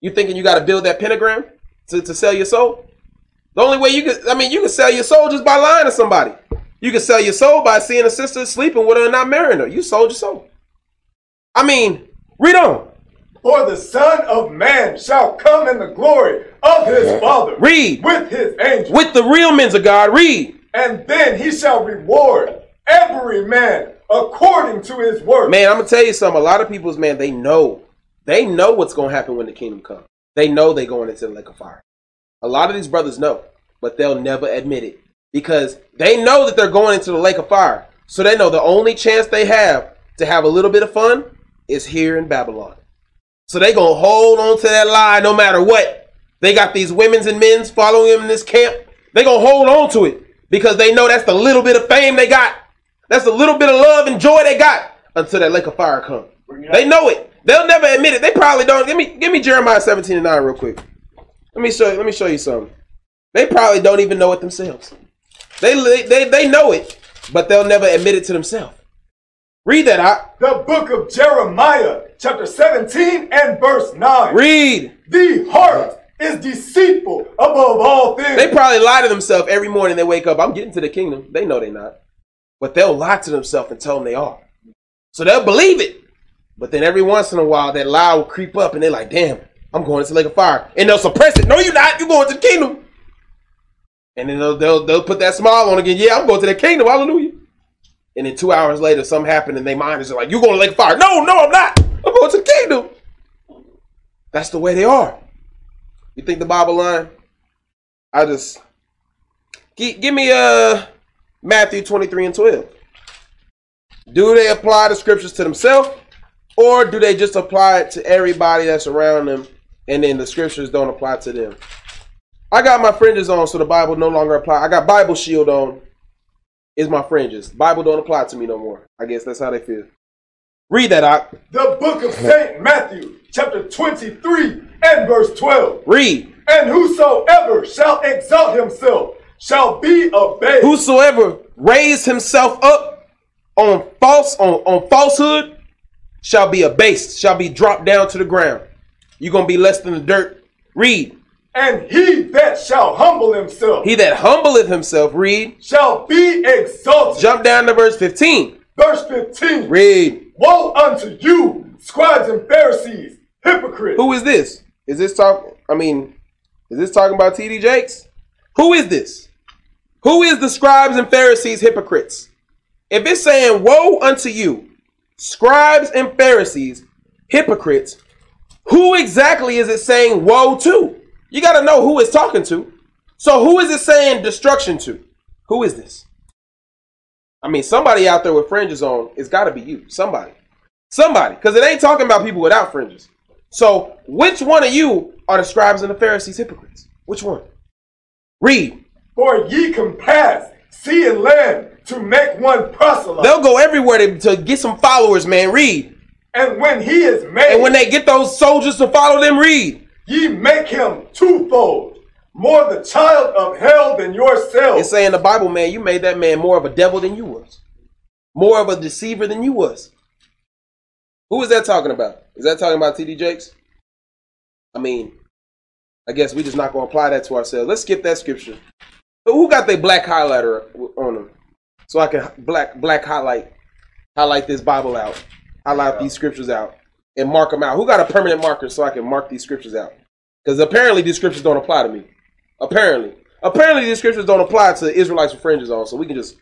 Speaker 1: You thinking you got to build that pentagram to, to sell your soul? The only way you could, I mean, you can sell your soul just by lying to somebody. You can sell your soul by seeing a sister sleeping with her and not marrying her. You sold your soul. I mean, read on.
Speaker 2: For the Son of Man shall come in the glory of his Father
Speaker 1: Read.
Speaker 2: with his angels.
Speaker 1: With the real men of God, read.
Speaker 2: and then he shall reward every man according to his work.
Speaker 1: Man, I'm gonna tell you something. A lot of people's man, they know, they know what's gonna happen when the kingdom comes. They know they're going into the lake of fire. A lot of these brothers know, but they'll never admit it because they know that they're going into the lake of fire. So they know the only chance they have to have a little bit of fun is here in Babylon. So they gonna hold on to that lie no matter what. They got these women's and men's following them in this camp. They gonna hold on to it because they know that's the little bit of fame they got. That's the little bit of love and joy they got until that lake of fire comes. They know it. They'll never admit it. They probably don't. Give me, give me Jeremiah 17 and 9 real quick. Let me show you. Let me show you something. They probably don't even know it themselves. They, they, they know it, but they'll never admit it to themselves. Read that out.
Speaker 2: The book of Jeremiah, chapter 17 and verse 9.
Speaker 1: Read.
Speaker 2: The heart is deceitful above all things.
Speaker 1: They probably lie to themselves every morning they wake up. I'm getting to the kingdom. They know they're not. But they'll lie to themselves and tell them they are. So they'll believe it. But then every once in a while, that lie will creep up and they're like, damn, I'm going to the lake of fire. And they'll suppress it. No, you're not. You're going to the kingdom. And then they'll, they'll they'll put that smile on again. Yeah, I'm going to the kingdom. Hallelujah. And then two hours later, something happened, and they mind is like, "You going to lake fire?" No, no, I'm not. I'm going to the kingdom. That's the way they are. You think the Bible line? I just give, give me uh Matthew 23 and 12. Do they apply the scriptures to themselves, or do they just apply it to everybody that's around them, and then the scriptures don't apply to them? I got my fringes on, so the Bible no longer apply. I got Bible shield on. Is my fringes? Bible don't apply to me no more. I guess that's how they feel. Read that out.
Speaker 2: The book of Saint Matthew, chapter 23 and verse 12.
Speaker 1: Read.
Speaker 2: And whosoever shall exalt himself shall be abased.
Speaker 1: Whosoever raised himself up on false on, on falsehood shall be abased, shall be dropped down to the ground. You're gonna be less than the dirt. Read.
Speaker 2: And he that shall humble himself
Speaker 1: He that humbleth himself, read.
Speaker 2: shall be exalted.
Speaker 1: Jump down to verse 15.
Speaker 2: Verse 15.
Speaker 1: Read.
Speaker 2: Woe unto you, scribes and Pharisees, hypocrites!
Speaker 1: Who is this? Is this talk? I mean, is this talking about TD Jakes? Who is this? Who is the scribes and Pharisees hypocrites? If it's saying, Woe unto you, scribes and Pharisees, hypocrites, who exactly is it saying woe to? You got to know who it's talking to. So, who is it saying destruction to? Who is this? I mean, somebody out there with fringes on, it's got to be you. Somebody. Somebody. Because it ain't talking about people without fringes. So, which one of you are the scribes and the Pharisees hypocrites? Which one? Read.
Speaker 2: For ye compass sea and land to make one proselyte.
Speaker 1: They'll go everywhere to, to get some followers, man. Read.
Speaker 2: and when he is made,
Speaker 1: And when they get those soldiers to follow them, read.
Speaker 2: Ye make him twofold, more the child of hell than yourself.
Speaker 1: It's saying in the Bible, man, you made that man more of a devil than you was. More of a deceiver than you was. Who is that talking about? Is that talking about TD Jakes? I mean, I guess we just not gonna apply that to ourselves. Let's skip that scripture. But who got their black highlighter on them? So I can black black highlight highlight this Bible out, highlight these scriptures out, and mark them out. Who got a permanent marker so I can mark these scriptures out? Because apparently these scriptures don't apply to me. Apparently, apparently these scriptures don't apply to Israelites with fringes on. So we can just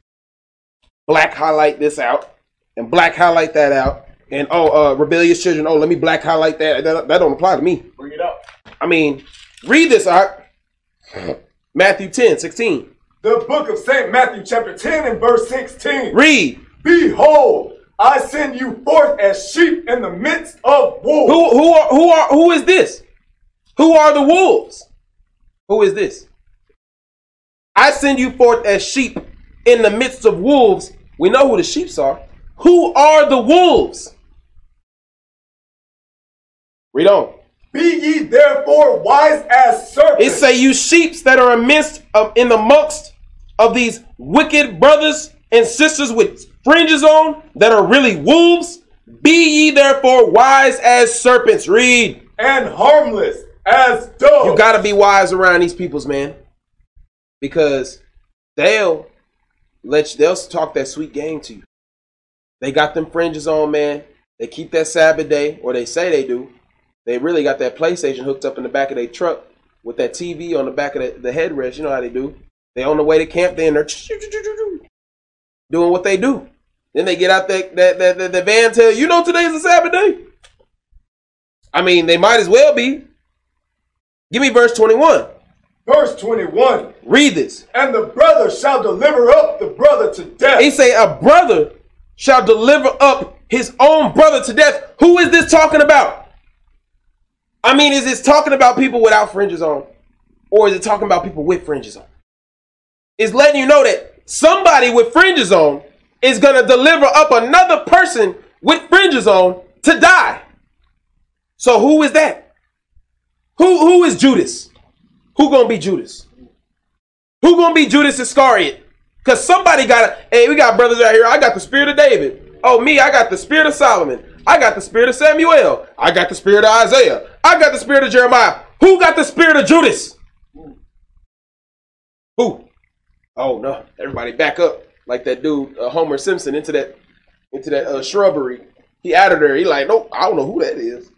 Speaker 1: black highlight this out and black highlight that out. And oh, uh, rebellious children. Oh, let me black highlight that. That, that don't apply to me.
Speaker 2: Bring it up.
Speaker 1: I mean, read this out. Matthew 10, 16.
Speaker 2: The book of St. Matthew, chapter 10 and verse 16.
Speaker 1: Read.
Speaker 2: Behold, I send you forth as sheep in the midst of wolves.
Speaker 1: Who who are who are who is this? Who are the wolves? Who is this? I send you forth as sheep in the midst of wolves. We know who the sheep are. Who are the wolves? Read on.
Speaker 2: Be ye therefore wise as serpents.
Speaker 1: It say you sheeps that are amidst of in the amongst of these wicked brothers and sisters with fringes on that are really wolves. Be ye therefore wise as serpents. Read.
Speaker 2: and harmless as doves.
Speaker 1: You gotta be wise around these peoples, man, because they'll let you, they'll talk that sweet game to you. They got them fringes on, man. They keep that Sabbath day, or they say they do. They really got that PlayStation hooked up in the back of their truck with that TV on the back of the, the headrest. You know how they do. They on the way to camp, they in there doing what they do. Then they get out that that that, that, that van, tell you, know today's a Sabbath day. I mean, they might as well be. Give me verse 21.
Speaker 2: Verse 21.
Speaker 1: Read this.
Speaker 2: And the brother shall deliver up the brother to death.
Speaker 1: He say a brother shall deliver up his own brother to death. Who is this talking about? I mean, is this talking about people without fringes on? Or is it talking about people with fringes on? It's letting you know that somebody with fringes on is going to deliver up another person with fringes on to die. So who is that? Who who is Judas? Who gonna be Judas? Who gonna be Judas Iscariot? Cause somebody got hey, we got brothers out here. I got the spirit of David. Oh, me, I got the spirit of Solomon. I got the spirit of Samuel. I got the spirit of Isaiah. I got the spirit of Jeremiah. Who got the spirit of Judas? Who? Oh no! Everybody back up like that dude uh, Homer Simpson into that into that uh, shrubbery. He out of there. He like, nope. I don't know who that is.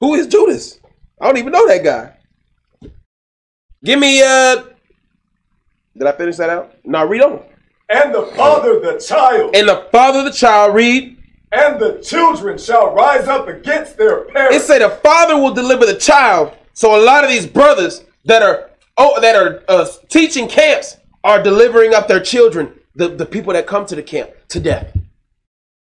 Speaker 1: Who is Judas? I don't even know that guy. Give me uh Did I finish that out? No, read on.
Speaker 2: And the father the child,
Speaker 1: And the father the child, read.
Speaker 2: and the children shall rise up against their parents.
Speaker 1: It say the father will deliver the child. So a lot of these brothers that are oh that are uh, teaching camps are delivering up their children, the, the people that come to the camp, to death.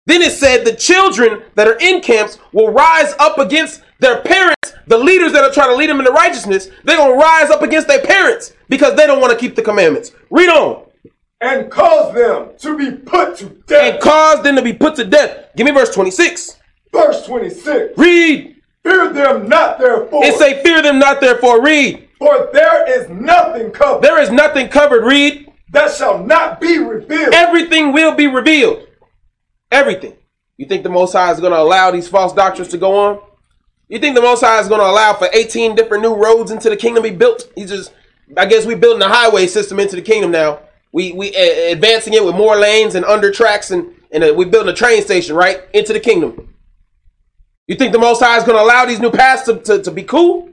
Speaker 1: Then it said the children that are in camps will rise up against their parents, the leaders that are trying to lead them into righteousness. They're gonna rise up against their parents because they don't want to keep the commandments. Read on.
Speaker 2: and cause them to be put to death.
Speaker 1: And cause them to be put to death. Give me verse 26.
Speaker 2: Verse 26.
Speaker 1: Read.
Speaker 2: Fear them not, therefore,
Speaker 1: It say, fear them not, therefore. Read.
Speaker 2: for there is nothing covered
Speaker 1: There is nothing covered. Read.
Speaker 2: that shall not be revealed.
Speaker 1: Everything will be revealed. Everything. You think the Most High is going to allow these false doctrines to go on? You think the Most High is going to allow for 18 different new roads into the kingdom to be built? He's just, I guess we're building a highway system into the kingdom now. We we advancing it with more lanes and under tracks and and uh, we're building a train station right into the kingdom. You think the Most High is going to allow these new paths to, to, to be cool?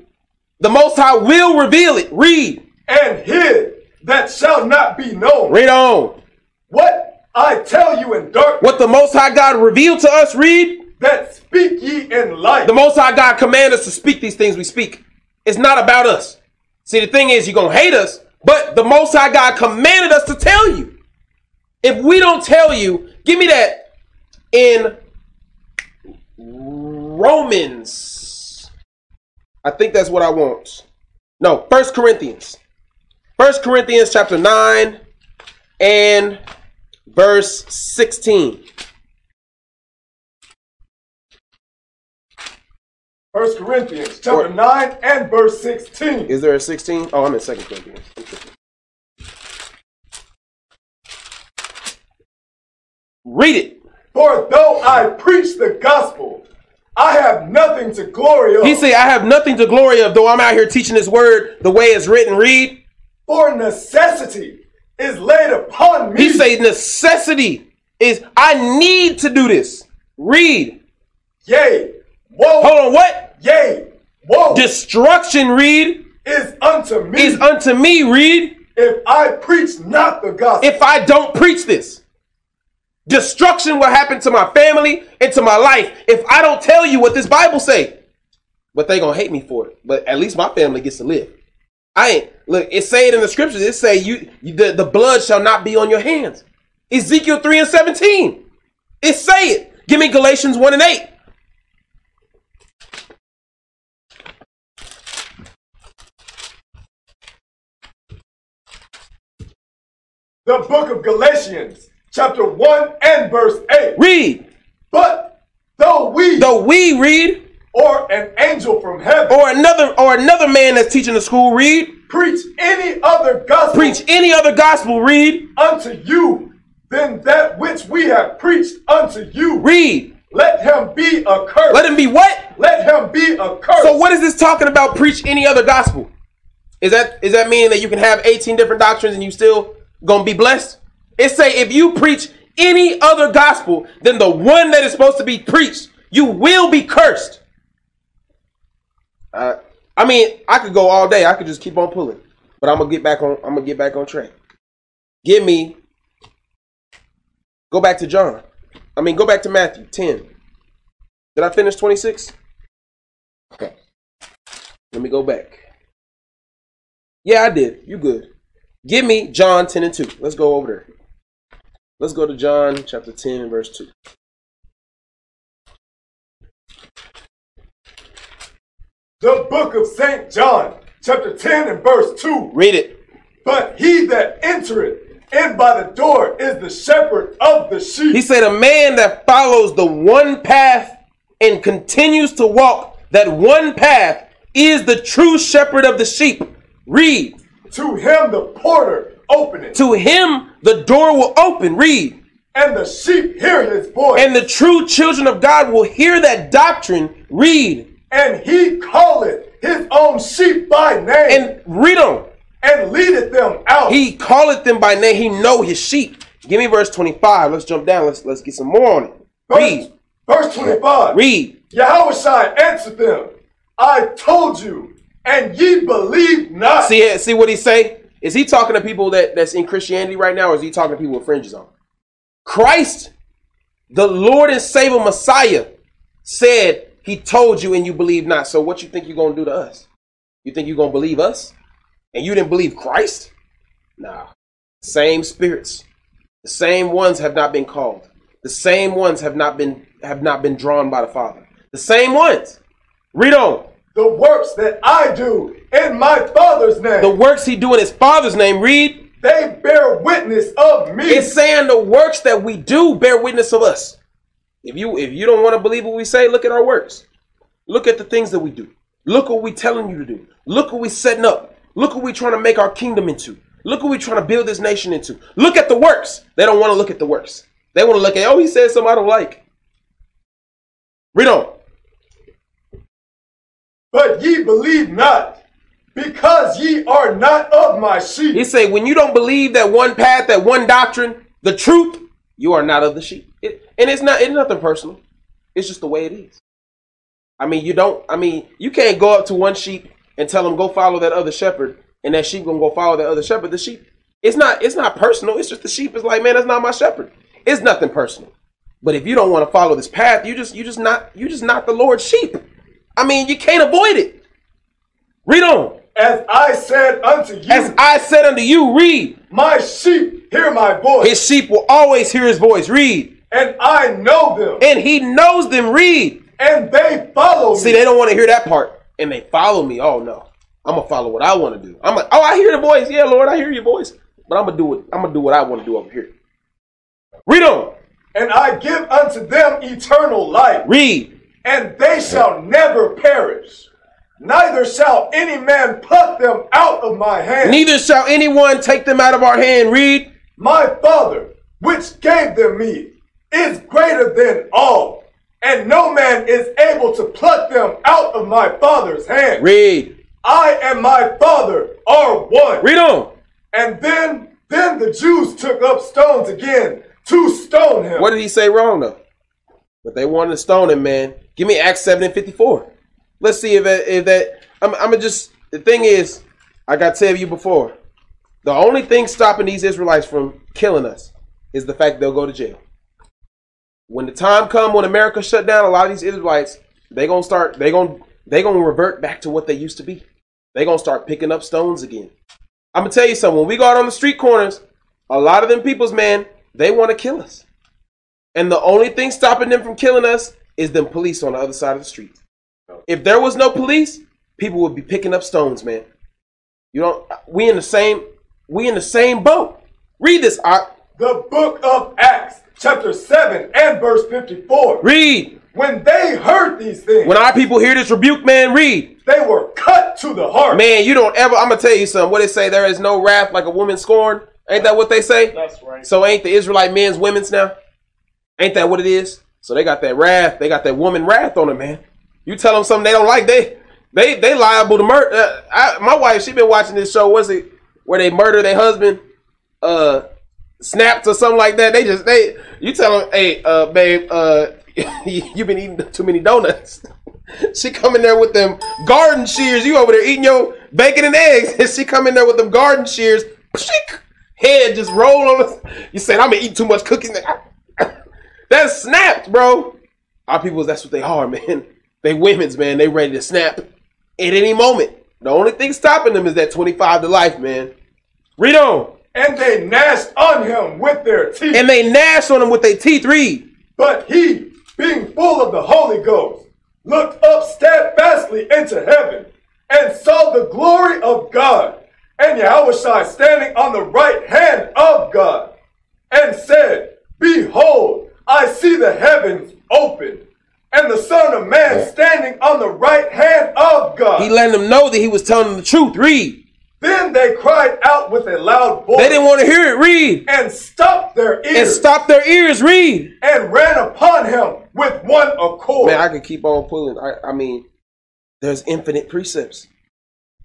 Speaker 1: The Most High will reveal it. Read.
Speaker 2: and hid that shall not be known.
Speaker 1: Read on.
Speaker 2: What I tell you in darkness,
Speaker 1: What the Most High God revealed to us, read.
Speaker 2: that speak ye in light.
Speaker 1: The Most High God command us to speak these things we speak. It's not about us. See, the thing is, you're going to hate us, but the Most High God commanded us to tell you. If we don't tell you, give me that in Romans. I think that's what I want. No, First Corinthians. First Corinthians chapter 9 and verse 16.
Speaker 2: First Corinthians chapter
Speaker 1: Or-
Speaker 2: 9 and verse 16.
Speaker 1: Is there a 16? Oh, I'm in Second Corinthians. Read it.
Speaker 2: For though I preach the gospel, I have nothing to glory of.
Speaker 1: He said, I have nothing to glory of, though I'm out here teaching this word the way it's written. Read.
Speaker 2: For necessity is laid upon me.
Speaker 1: He say necessity is I need to do this. Read.
Speaker 2: Yea, Whoa.
Speaker 1: Hold on, what?
Speaker 2: yea, Whoa.
Speaker 1: Destruction, read,
Speaker 2: is unto me
Speaker 1: is unto me, read,
Speaker 2: if I preach not the gospel.
Speaker 1: if I don't preach this. Destruction will happen to my family and to my life if I don't tell you what this Bible say. But they gonna hate me for it. But at least my family gets to live. I ain't look. It say it in the scriptures. It say you, you the, the blood shall not be on your hands. Ezekiel three and seventeen. It say it. Give me Galatians one and eight.
Speaker 2: the book of Galatians, chapter 1 and verse 8.
Speaker 1: Read.
Speaker 2: But though we
Speaker 1: Though we read,
Speaker 2: or an angel from heaven
Speaker 1: or another or another man that's teaching the school read,
Speaker 2: preach any other gospel
Speaker 1: preach any other gospel read,
Speaker 2: unto you than that which we have preached unto you,
Speaker 1: read.
Speaker 2: let him be a curse.
Speaker 1: Let him be what?
Speaker 2: Let him be a curse.
Speaker 1: So what is this talking about? Preach any other gospel? Is that is that meaning that you can have 18 different doctrines and you still gonna be blessed? It say if you preach any other gospel than the one that is supposed to be preached, you will be cursed. Uh, I mean, I could go all day. I could just keep on pulling, but I'm gonna get back on. I'm gonna get back on track. Give me. Go back to John. I mean, go back to Matthew 10. Did I finish 26? Okay. Let me go back. Yeah, I did. You good. Give me John 10 and 2. Let's go over there. Let's go to John chapter 10 and verse 2.
Speaker 2: the book of St. John, chapter 10 and verse 2.
Speaker 1: Read it.
Speaker 2: But he that entereth in by the door is the shepherd of the sheep.
Speaker 1: He said, A man that follows the one path and continues to walk that one path is the true shepherd of the sheep. Read.
Speaker 2: to him the porter openeth,
Speaker 1: To him the door will open. Read.
Speaker 2: and the sheep hear his voice.
Speaker 1: And the true children of God will hear that doctrine. Read.
Speaker 2: and he calleth his own sheep by name,
Speaker 1: And read on.
Speaker 2: and leadeth them out.
Speaker 1: He calleth them by name. He know his sheep. Give me verse 25. Let's jump down. Let's let's get some more on it.
Speaker 2: verse,
Speaker 1: Read.
Speaker 2: verse 25.
Speaker 1: Read.
Speaker 2: Yahushua answered them, I told you, and ye believe not.
Speaker 1: See it? See what he say? Is he talking to people that, that's in Christianity right now, or is he talking to people with fringes on? Christ, the Lord and Savior Messiah, said he told you and you believe not. So what you think you're gonna do to us? You think you're gonna believe us? And you didn't believe Christ? Nah. Same spirits. The same ones have not been called. The same ones have not been have not been drawn by the Father. The same ones. Read on.
Speaker 2: The works that I do in my Father's name.
Speaker 1: The works he do in his Father's name. Read.
Speaker 2: They bear witness of me.
Speaker 1: It's saying the works that we do bear witness of us. If you if you don't want to believe what we say, look at our works. Look at the things that we do. Look what we're telling you to do. Look what we're setting up. Look what we're trying to make our kingdom into. Look what we're trying to build this nation into. Look at the works. They don't want to look at the works. They want to look at, oh, he said something I don't like. Read on.
Speaker 2: But ye believe not, because ye are not of my sheep.
Speaker 1: He say, when you don't believe that one path, that one doctrine, the truth, you are not of the sheep. It, and it's not, it's nothing personal. It's just the way it is. I mean, you don't, I mean, you can't go up to one sheep and tell them go follow that other shepherd, and that sheep gonna go follow that other shepherd. The sheep, it's not, it's not personal. It's just the sheep is like, man, that's not my shepherd. It's nothing personal. But if you don't want to follow this path, you just, you just not, you just not the Lord's sheep. I mean, you can't avoid it. Read on.
Speaker 2: As I said unto you,
Speaker 1: As I said unto you, read.
Speaker 2: my sheep hear my voice,
Speaker 1: His sheep will always hear his voice. Read.
Speaker 2: and I know them,
Speaker 1: And he knows them. Read.
Speaker 2: and they follow
Speaker 1: See,
Speaker 2: me.
Speaker 1: See, they don't want to hear that part. And they follow me. Oh no. I'm gonna follow what I want to do. I'm like, oh, I hear the voice. Yeah, Lord, I hear your voice. But I'm gonna do it. I'm gonna do what I want to do over here. Read on.
Speaker 2: and I give unto them eternal life,
Speaker 1: Read.
Speaker 2: And they shall never perish. Neither shall any man pluck them out of my hand.
Speaker 1: Neither shall anyone take them out of our hand. Read.
Speaker 2: My Father, which gave them me, is greater than all, and no man is able to pluck them out of my Father's hand.
Speaker 1: Read.
Speaker 2: I and my Father are one.
Speaker 1: Read on.
Speaker 2: And then, then the Jews took up stones again to stone him.
Speaker 1: What did he say wrong though? But they wanted to stone him, man. Give me Acts seven and fifty four. Let's see if that, if that. I'm, I'm gonna just. The thing is, I got to tell you before. The only thing stopping these Israelites from killing us is the fact they'll go to jail. When the time come when America shut down, a lot of these Israelites they gonna start. They gonna they gonna revert back to what they used to be. They gonna start picking up stones again. I'm gonna tell you something. When we go out on the street corners, a lot of them people's man, they want to kill us. And the only thing stopping them from killing us is them police on the other side of the street. If there was no police, people would be picking up stones, man. You don't. We in the same. We in the same boat. Read this. I
Speaker 2: the book of Acts, chapter 7 and verse 54.
Speaker 1: read.
Speaker 2: When they heard these things,
Speaker 1: When our people hear this rebuke, man, read.
Speaker 2: they were cut to the heart.
Speaker 1: Man, you don't ever. I'm gonna tell you something. What they say? There is no wrath like a woman scorned. Ain't that what they say?
Speaker 2: That's right.
Speaker 1: So ain't the Israelite men's women's now? Ain't that what it is? So they got that wrath. They got that woman wrath on them, man. You tell them something they don't like, they they they liable to murder. Uh, my wife, she been watching this show. Was it where they murder their husband? Uh, snapped or something like that. They just they. You tell them, hey, uh, babe, uh, you been eating too many donuts. she come in there with them garden shears. You over there eating your bacon and eggs, and she come in there with them garden shears. Head just roll on. You said I'm gonna eat too much cookies. That's snapped, bro. Our people, that's what they are, man. They women's, man. They ready to snap at any moment. The only thing stopping them is that 25 to life, man. Read on.
Speaker 2: And they gnashed on him with their teeth.
Speaker 1: And they gnashed on him with their teeth. Read.
Speaker 2: But he, being full of the Holy Ghost, looked up steadfastly into heaven and saw the glory of God and Yahushua standing on the right hand of God and said, Behold, I see the heavens open and the Son of Man standing on the right hand of God.
Speaker 1: He letting them know that he was telling them the truth. Read.
Speaker 2: then they cried out with a loud voice
Speaker 1: They didn't want to hear it. Read.
Speaker 2: and stopped their ears.
Speaker 1: And
Speaker 2: ears
Speaker 1: stop their ears. Read.
Speaker 2: and ran upon him with one accord.
Speaker 1: Man, I could keep on pulling. I, I mean, there's infinite precepts.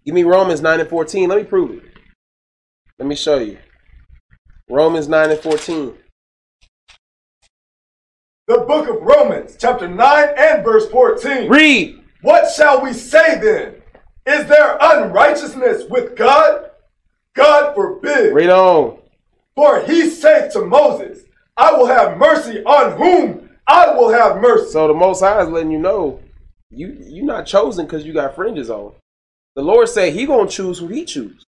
Speaker 1: Give me Romans 9 and 14. Let me prove it. Let me show you. Romans 9 and 14.
Speaker 2: The book of Romans, chapter 9 and verse 14.
Speaker 1: Read.
Speaker 2: What shall we say then? Is there unrighteousness with God? God forbid.
Speaker 1: Read on.
Speaker 2: For he saith to Moses, I will have mercy on whom I will have mercy.
Speaker 1: So the Most High is letting you know you you're not chosen because you got fringes on. The Lord said He gonna choose who He choose.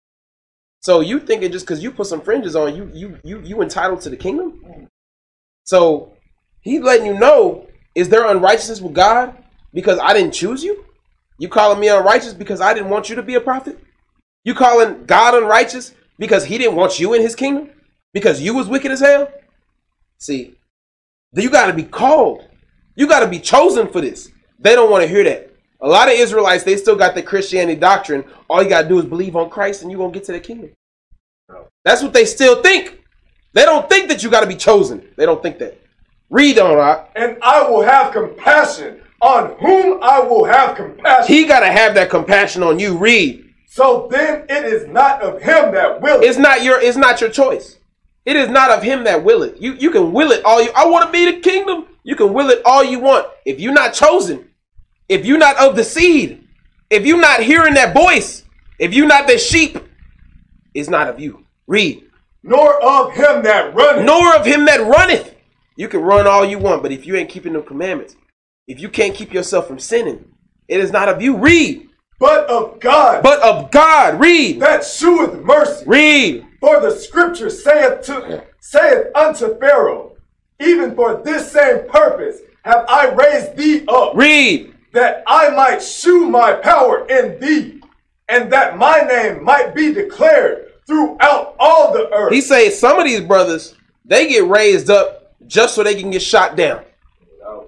Speaker 1: So you thinking just because you put some fringes on, you you you you entitled to the kingdom? So He letting you know is there unrighteousness with God because I didn't choose you? You calling me unrighteous because I didn't want you to be a prophet? You calling God unrighteous because He didn't want you in His kingdom? Because you was wicked as hell? See, you got to be called. You got to be chosen for this. They don't want to hear that. A lot of Israelites, they still got the Christianity doctrine. All you got to do is believe on Christ and you're going to get to the kingdom. That's what they still think. They don't think that you got to be chosen. They don't think that. Read on, right?
Speaker 2: And I will have compassion on whom I will have compassion.
Speaker 1: He got to have that compassion on you. Read.
Speaker 2: So then it is not of him that will.
Speaker 1: It's not your it's not your choice. It is not of him that will it. You you can will it all you I want to be the kingdom. You can will it all you want. If you're not chosen, if you're not of the seed, if you're not hearing that voice, if you're not the sheep, it's not of you. Read.
Speaker 2: Nor of him that runneth.
Speaker 1: Nor of him that runneth. You can run all you want, but if you ain't keeping the commandments, if you can't keep yourself from sinning, it is not of you. Read.
Speaker 2: But of God.
Speaker 1: But of God. Read.
Speaker 2: That sheweth mercy.
Speaker 1: Read.
Speaker 2: For the scripture saith to saith unto Pharaoh, even for this same purpose have I raised thee up.
Speaker 1: Read.
Speaker 2: That I might shew my power in thee, and that my name might be declared throughout all the earth.
Speaker 1: He says some of these brothers, they get raised up just so they can get shot down.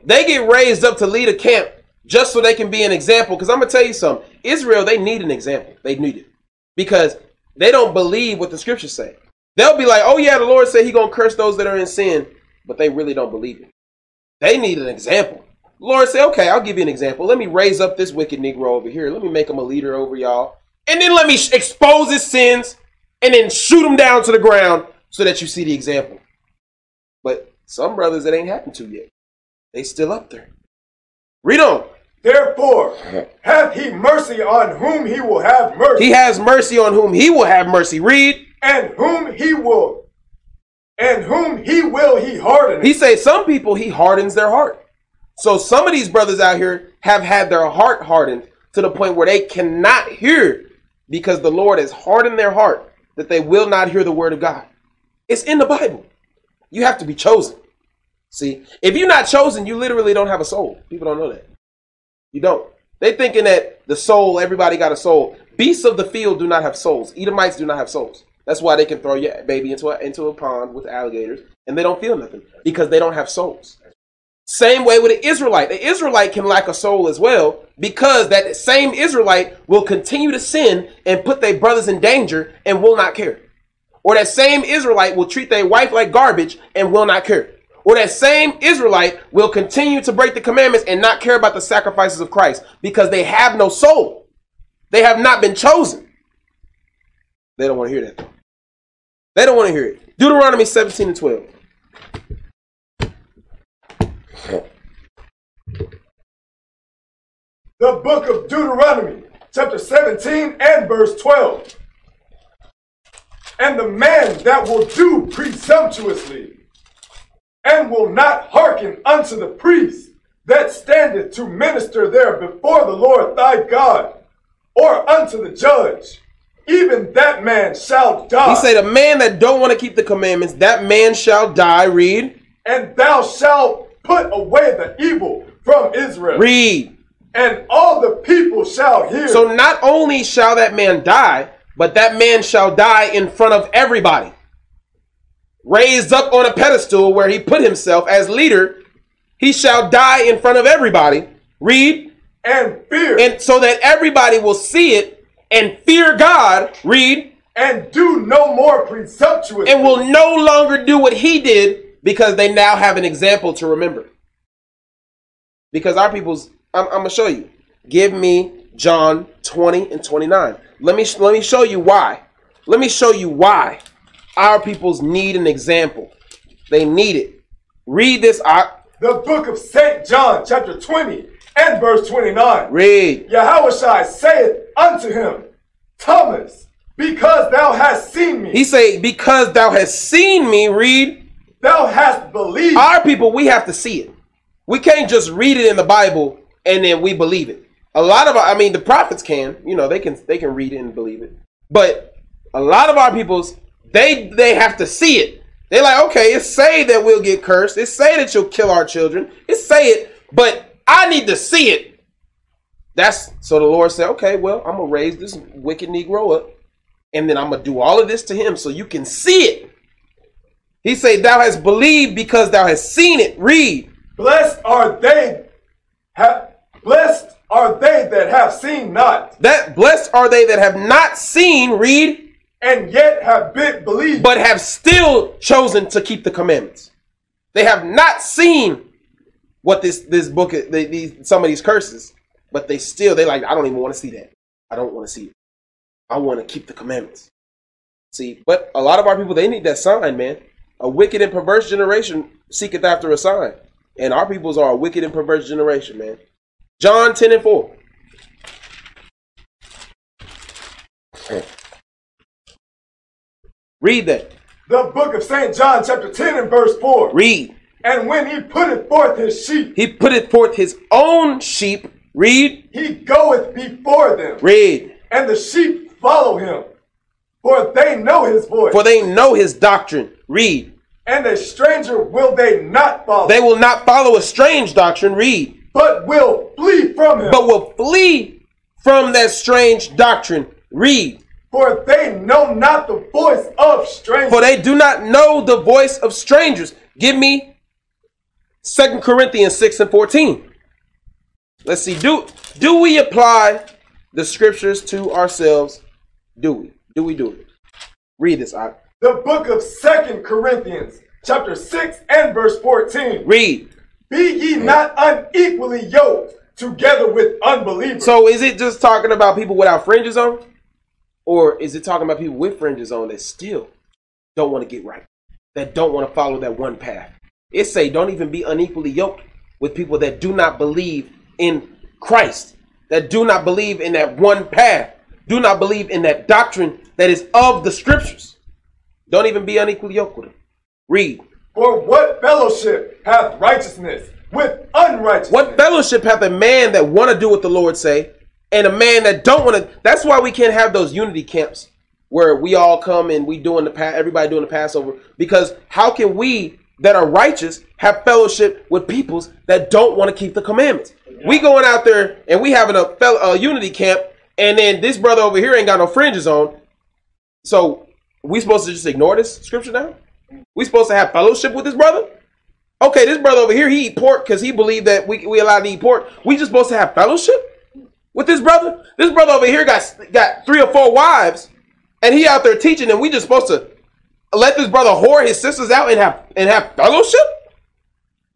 Speaker 1: They get raised up to lead a camp just so they can be an example. Because I'm gonna tell you something. Israel, they need an example. They need it. Because they don't believe what the scriptures say. They'll be like, oh yeah, the Lord said he gonna curse those that are in sin, but they really don't believe it. They need an example. The Lord say, okay, I'll give you an example. Let me raise up this wicked Negro over here. Let me make him a leader over y'all. And then let me expose his sins and then shoot him down to the ground so that you see the example. Some brothers, it ain't happened to yet. They still up there. Read on.
Speaker 2: Therefore, uh-huh. hath he mercy on whom he will have mercy.
Speaker 1: He has mercy on whom he will have mercy. Read.
Speaker 2: And whom he will, and whom he will he harden.
Speaker 1: He say some people he hardens their heart. So some of these brothers out here have had their heart hardened to the point where they cannot hear because the Lord has hardened their heart that they will not hear the word of God. It's in the Bible. You have to be chosen. See, if you're not chosen, you literally don't have a soul. People don't know that. You don't. They thinking that the soul, everybody got a soul. Beasts of the field do not have souls. Edomites do not have souls. That's why they can throw your baby into a, into a pond with alligators and they don't feel nothing because they don't have souls. Same way with an Israelite. The Israelite can lack a soul as well because that same Israelite will continue to sin and put their brothers in danger and will not care. Or that same Israelite will treat their wife like garbage and will not care. Or that same Israelite will continue to break the commandments and not care about the sacrifices of Christ because they have no soul. They have not been chosen. They don't want to hear that. They don't want to hear it. Deuteronomy 17 and 12.
Speaker 2: The book of Deuteronomy, chapter 17 and verse 12. And the man that will do presumptuously and will not hearken unto the priest that standeth to minister there before the Lord thy God, or unto the judge, even that man shall die.
Speaker 1: He said, "A man that don't want to keep the commandments, that man shall die." Read.
Speaker 2: And thou shalt put away the evil from Israel.
Speaker 1: Read.
Speaker 2: And all the people shall hear.
Speaker 1: So not only shall that man die, but that man shall die in front of everybody raised up on a pedestal where he put himself as leader, he shall die in front of everybody. Read.
Speaker 2: And fear.
Speaker 1: And so that everybody will see it and fear God. Read.
Speaker 2: And do no more presumptuous.
Speaker 1: And will no longer do what he did because they now have an example to remember. Because our people's, I'm, I'm gonna show you. Give me John 20 and 29. Let me let me show you why. Let me show you why our peoples need an example. They need it. Read this. I,
Speaker 2: the book of St. John, chapter 20 and verse 29.
Speaker 1: Read.
Speaker 2: Yahushua saith unto him, Thomas, Because thou hast seen me,
Speaker 1: He say, because thou hast seen me, read.
Speaker 2: thou hast believed.
Speaker 1: Our people, we have to see it. We can't just read it in the Bible and then we believe it. A lot of our, I mean, the prophets can, you know, they can they can read it and believe it. But a lot of our peoples, they they have to see it. They're like, okay, it's say that we'll get cursed. It's say that you'll kill our children. It's say it, but I need to see it. That's so the Lord said, okay, well, I'm gonna raise this wicked Negro up, and then I'm gonna do all of this to him so you can see it. He said, Thou hast believed because thou hast seen it. Read.
Speaker 2: Blessed are they, ha- blessed are they that have seen not,
Speaker 1: That blessed are they that have not seen, read,
Speaker 2: and yet have been believed.
Speaker 1: but have still chosen to keep the commandments. They have not seen what this this book is- they, these some of these curses, but they still they like I don't even want to see that. I don't want to see it. I want to keep the commandments. See, but a lot of our people they need that sign, man. A wicked and perverse generation seeketh after a sign, and our peoples are a wicked and perverse generation, man. John ten and four. Hmm. Read that.
Speaker 2: the book of St. John, chapter 10 and verse 4.
Speaker 1: Read.
Speaker 2: And when he putteth forth his sheep,
Speaker 1: He putteth forth his own sheep. Read.
Speaker 2: he goeth before them,
Speaker 1: Read.
Speaker 2: and the sheep follow him, for they know his voice.
Speaker 1: For they know his doctrine. Read.
Speaker 2: and a stranger will they not follow,
Speaker 1: They will not follow a strange doctrine. Read.
Speaker 2: But will flee from him.
Speaker 1: But will flee from that strange doctrine. Read.
Speaker 2: for they know not the voice of strangers.
Speaker 1: For they do not know the voice of strangers. Give me Second Corinthians 6 and 14. Let's see. Do do we apply the scriptures to ourselves? Do we? Do we do it? Read this. I
Speaker 2: the book of Second Corinthians, chapter 6 and verse 14.
Speaker 1: read.
Speaker 2: Be ye not unequally yoked together with unbelievers.
Speaker 1: So is it just talking about people without fringes on? Or is it talking about people with fringes on that still don't want to get right? That don't want to follow that one path? It say don't even be unequally yoked with people that do not believe in Christ, that do not believe in that one path, do not believe in that doctrine that is of the scriptures. Don't even be unequally yoked with them. Read.
Speaker 2: For what fellowship hath righteousness with unrighteousness?
Speaker 1: What fellowship hath a man that want to do what the Lord say, and a man that don't want to? That's why we can't have those unity camps where we all come and we doing the everybody doing the Passover. Because how can we that are righteous have fellowship with peoples that don't want to keep the commandments? We going out there and we having a, fel- a unity camp, and then this brother over here ain't got no fringes on. So we supposed to just ignore this scripture now? We supposed to have fellowship with this brother? Okay, this brother over here, he eat pork because he believed that we we allowed to eat pork. We just supposed to have fellowship with this brother? This brother over here got got three or four wives, and he out there teaching, and we just supposed to let this brother whore his sisters out and have and have fellowship?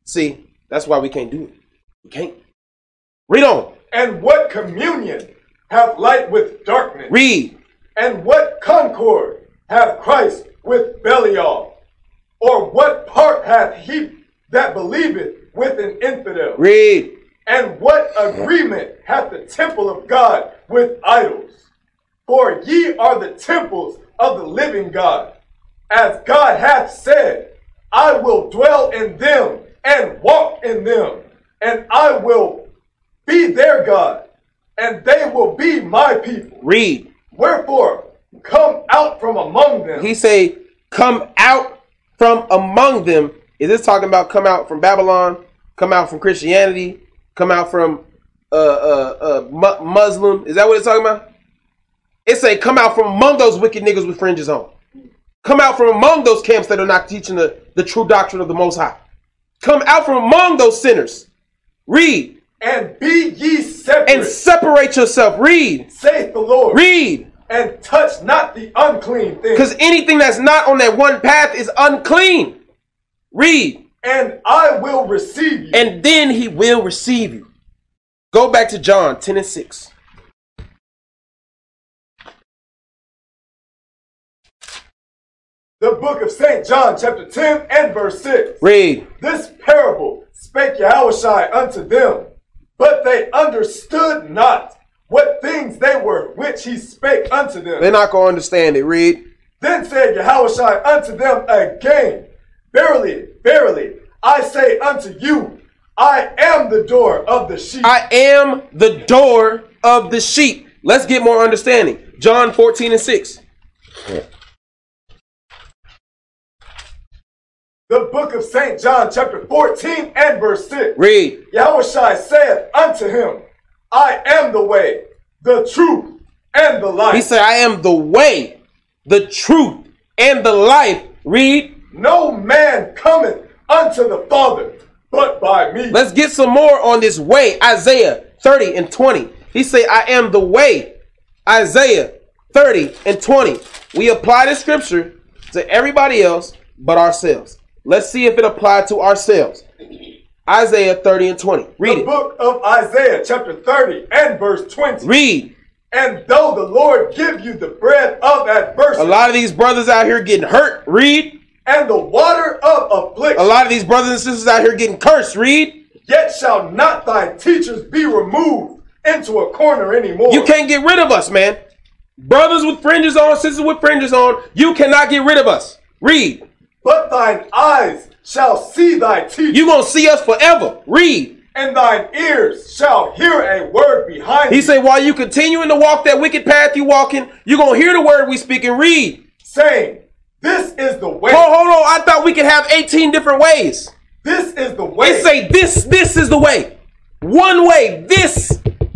Speaker 1: See, that's why we can't do it. We can't. Read on.
Speaker 2: And what communion hath light with darkness?
Speaker 1: Read.
Speaker 2: And what concord hath Christ with Belial? Or what part hath he that believeth with an infidel?
Speaker 1: Read.
Speaker 2: And what agreement hath the temple of God with idols? For ye are the temples of the living God. As God hath said, I will dwell in them and walk in them, and I will be their God, and they will be my people.
Speaker 1: Read.
Speaker 2: Wherefore, come out from among them.
Speaker 1: He say, "Come out from among them." Is this talking about come out from Babylon? Come out from Christianity? Come out from uh uh uh mu- Muslim? Is that what it's talking about? It say, "Come out from among those wicked niggas with fringes on." Come out from among those camps that are not teaching the, the true doctrine of the Most High. Come out from among those sinners. Read
Speaker 2: and be ye separate,
Speaker 1: and separate yourself. Read,
Speaker 2: saith the Lord.
Speaker 1: read.
Speaker 2: and touch not the unclean thing.
Speaker 1: Because anything that's not on that one path is unclean. Read.
Speaker 2: And I will receive you.
Speaker 1: And then he will receive you. Go back to John 10 and 6.
Speaker 2: the book of St. John, chapter 10 and verse 6.
Speaker 1: Read.
Speaker 2: This parable spake Yahushua unto them, but they understood not what things they were which he spake unto them.
Speaker 1: They're not going to understand it. Read.
Speaker 2: Then said Yahushua unto them again, Verily, verily, I say unto you, I am the door of the sheep.
Speaker 1: I am the door of the sheep. Let's get more understanding. John 14 and 6.
Speaker 2: The book of St. John, chapter 14 and verse 6.
Speaker 1: Read.
Speaker 2: Yahushua saith unto him, I am the way, the truth, and the life.
Speaker 1: He said, I am the way, the truth, and the life. Read.
Speaker 2: No man cometh unto the Father but by me.
Speaker 1: Let's get some more on this way. Isaiah 30 and 20. He say, I am the way. Isaiah 30 and 20. We apply the scripture to everybody else but ourselves. Let's see if it applied to ourselves. Isaiah 30 and 20. Read
Speaker 2: the
Speaker 1: it.
Speaker 2: book of Isaiah, chapter 30 and verse 20.
Speaker 1: Read.
Speaker 2: And though the Lord give you the bread of adversity,
Speaker 1: A lot of these brothers out here getting hurt. Read.
Speaker 2: And the water of affliction,
Speaker 1: A lot of these brothers and sisters out here getting cursed. Read.
Speaker 2: yet shall not thy teachers be removed into a corner anymore.
Speaker 1: You can't get rid of us, man. Brothers with fringes on, sisters with fringes on, you cannot get rid of us. Read.
Speaker 2: But thine eyes shall see thy teacher,
Speaker 1: You gonna see us forever. Read.
Speaker 2: and thine ears shall hear a word behind
Speaker 1: He
Speaker 2: thee,
Speaker 1: said, while you continuing to walk that wicked path you walking, you're gonna hear the word we speak and read.
Speaker 2: saying, This is the way.
Speaker 1: Hold, hold on. I thought we could have 18 different ways.
Speaker 2: This is the way.
Speaker 1: It say this, this is the way. One way. This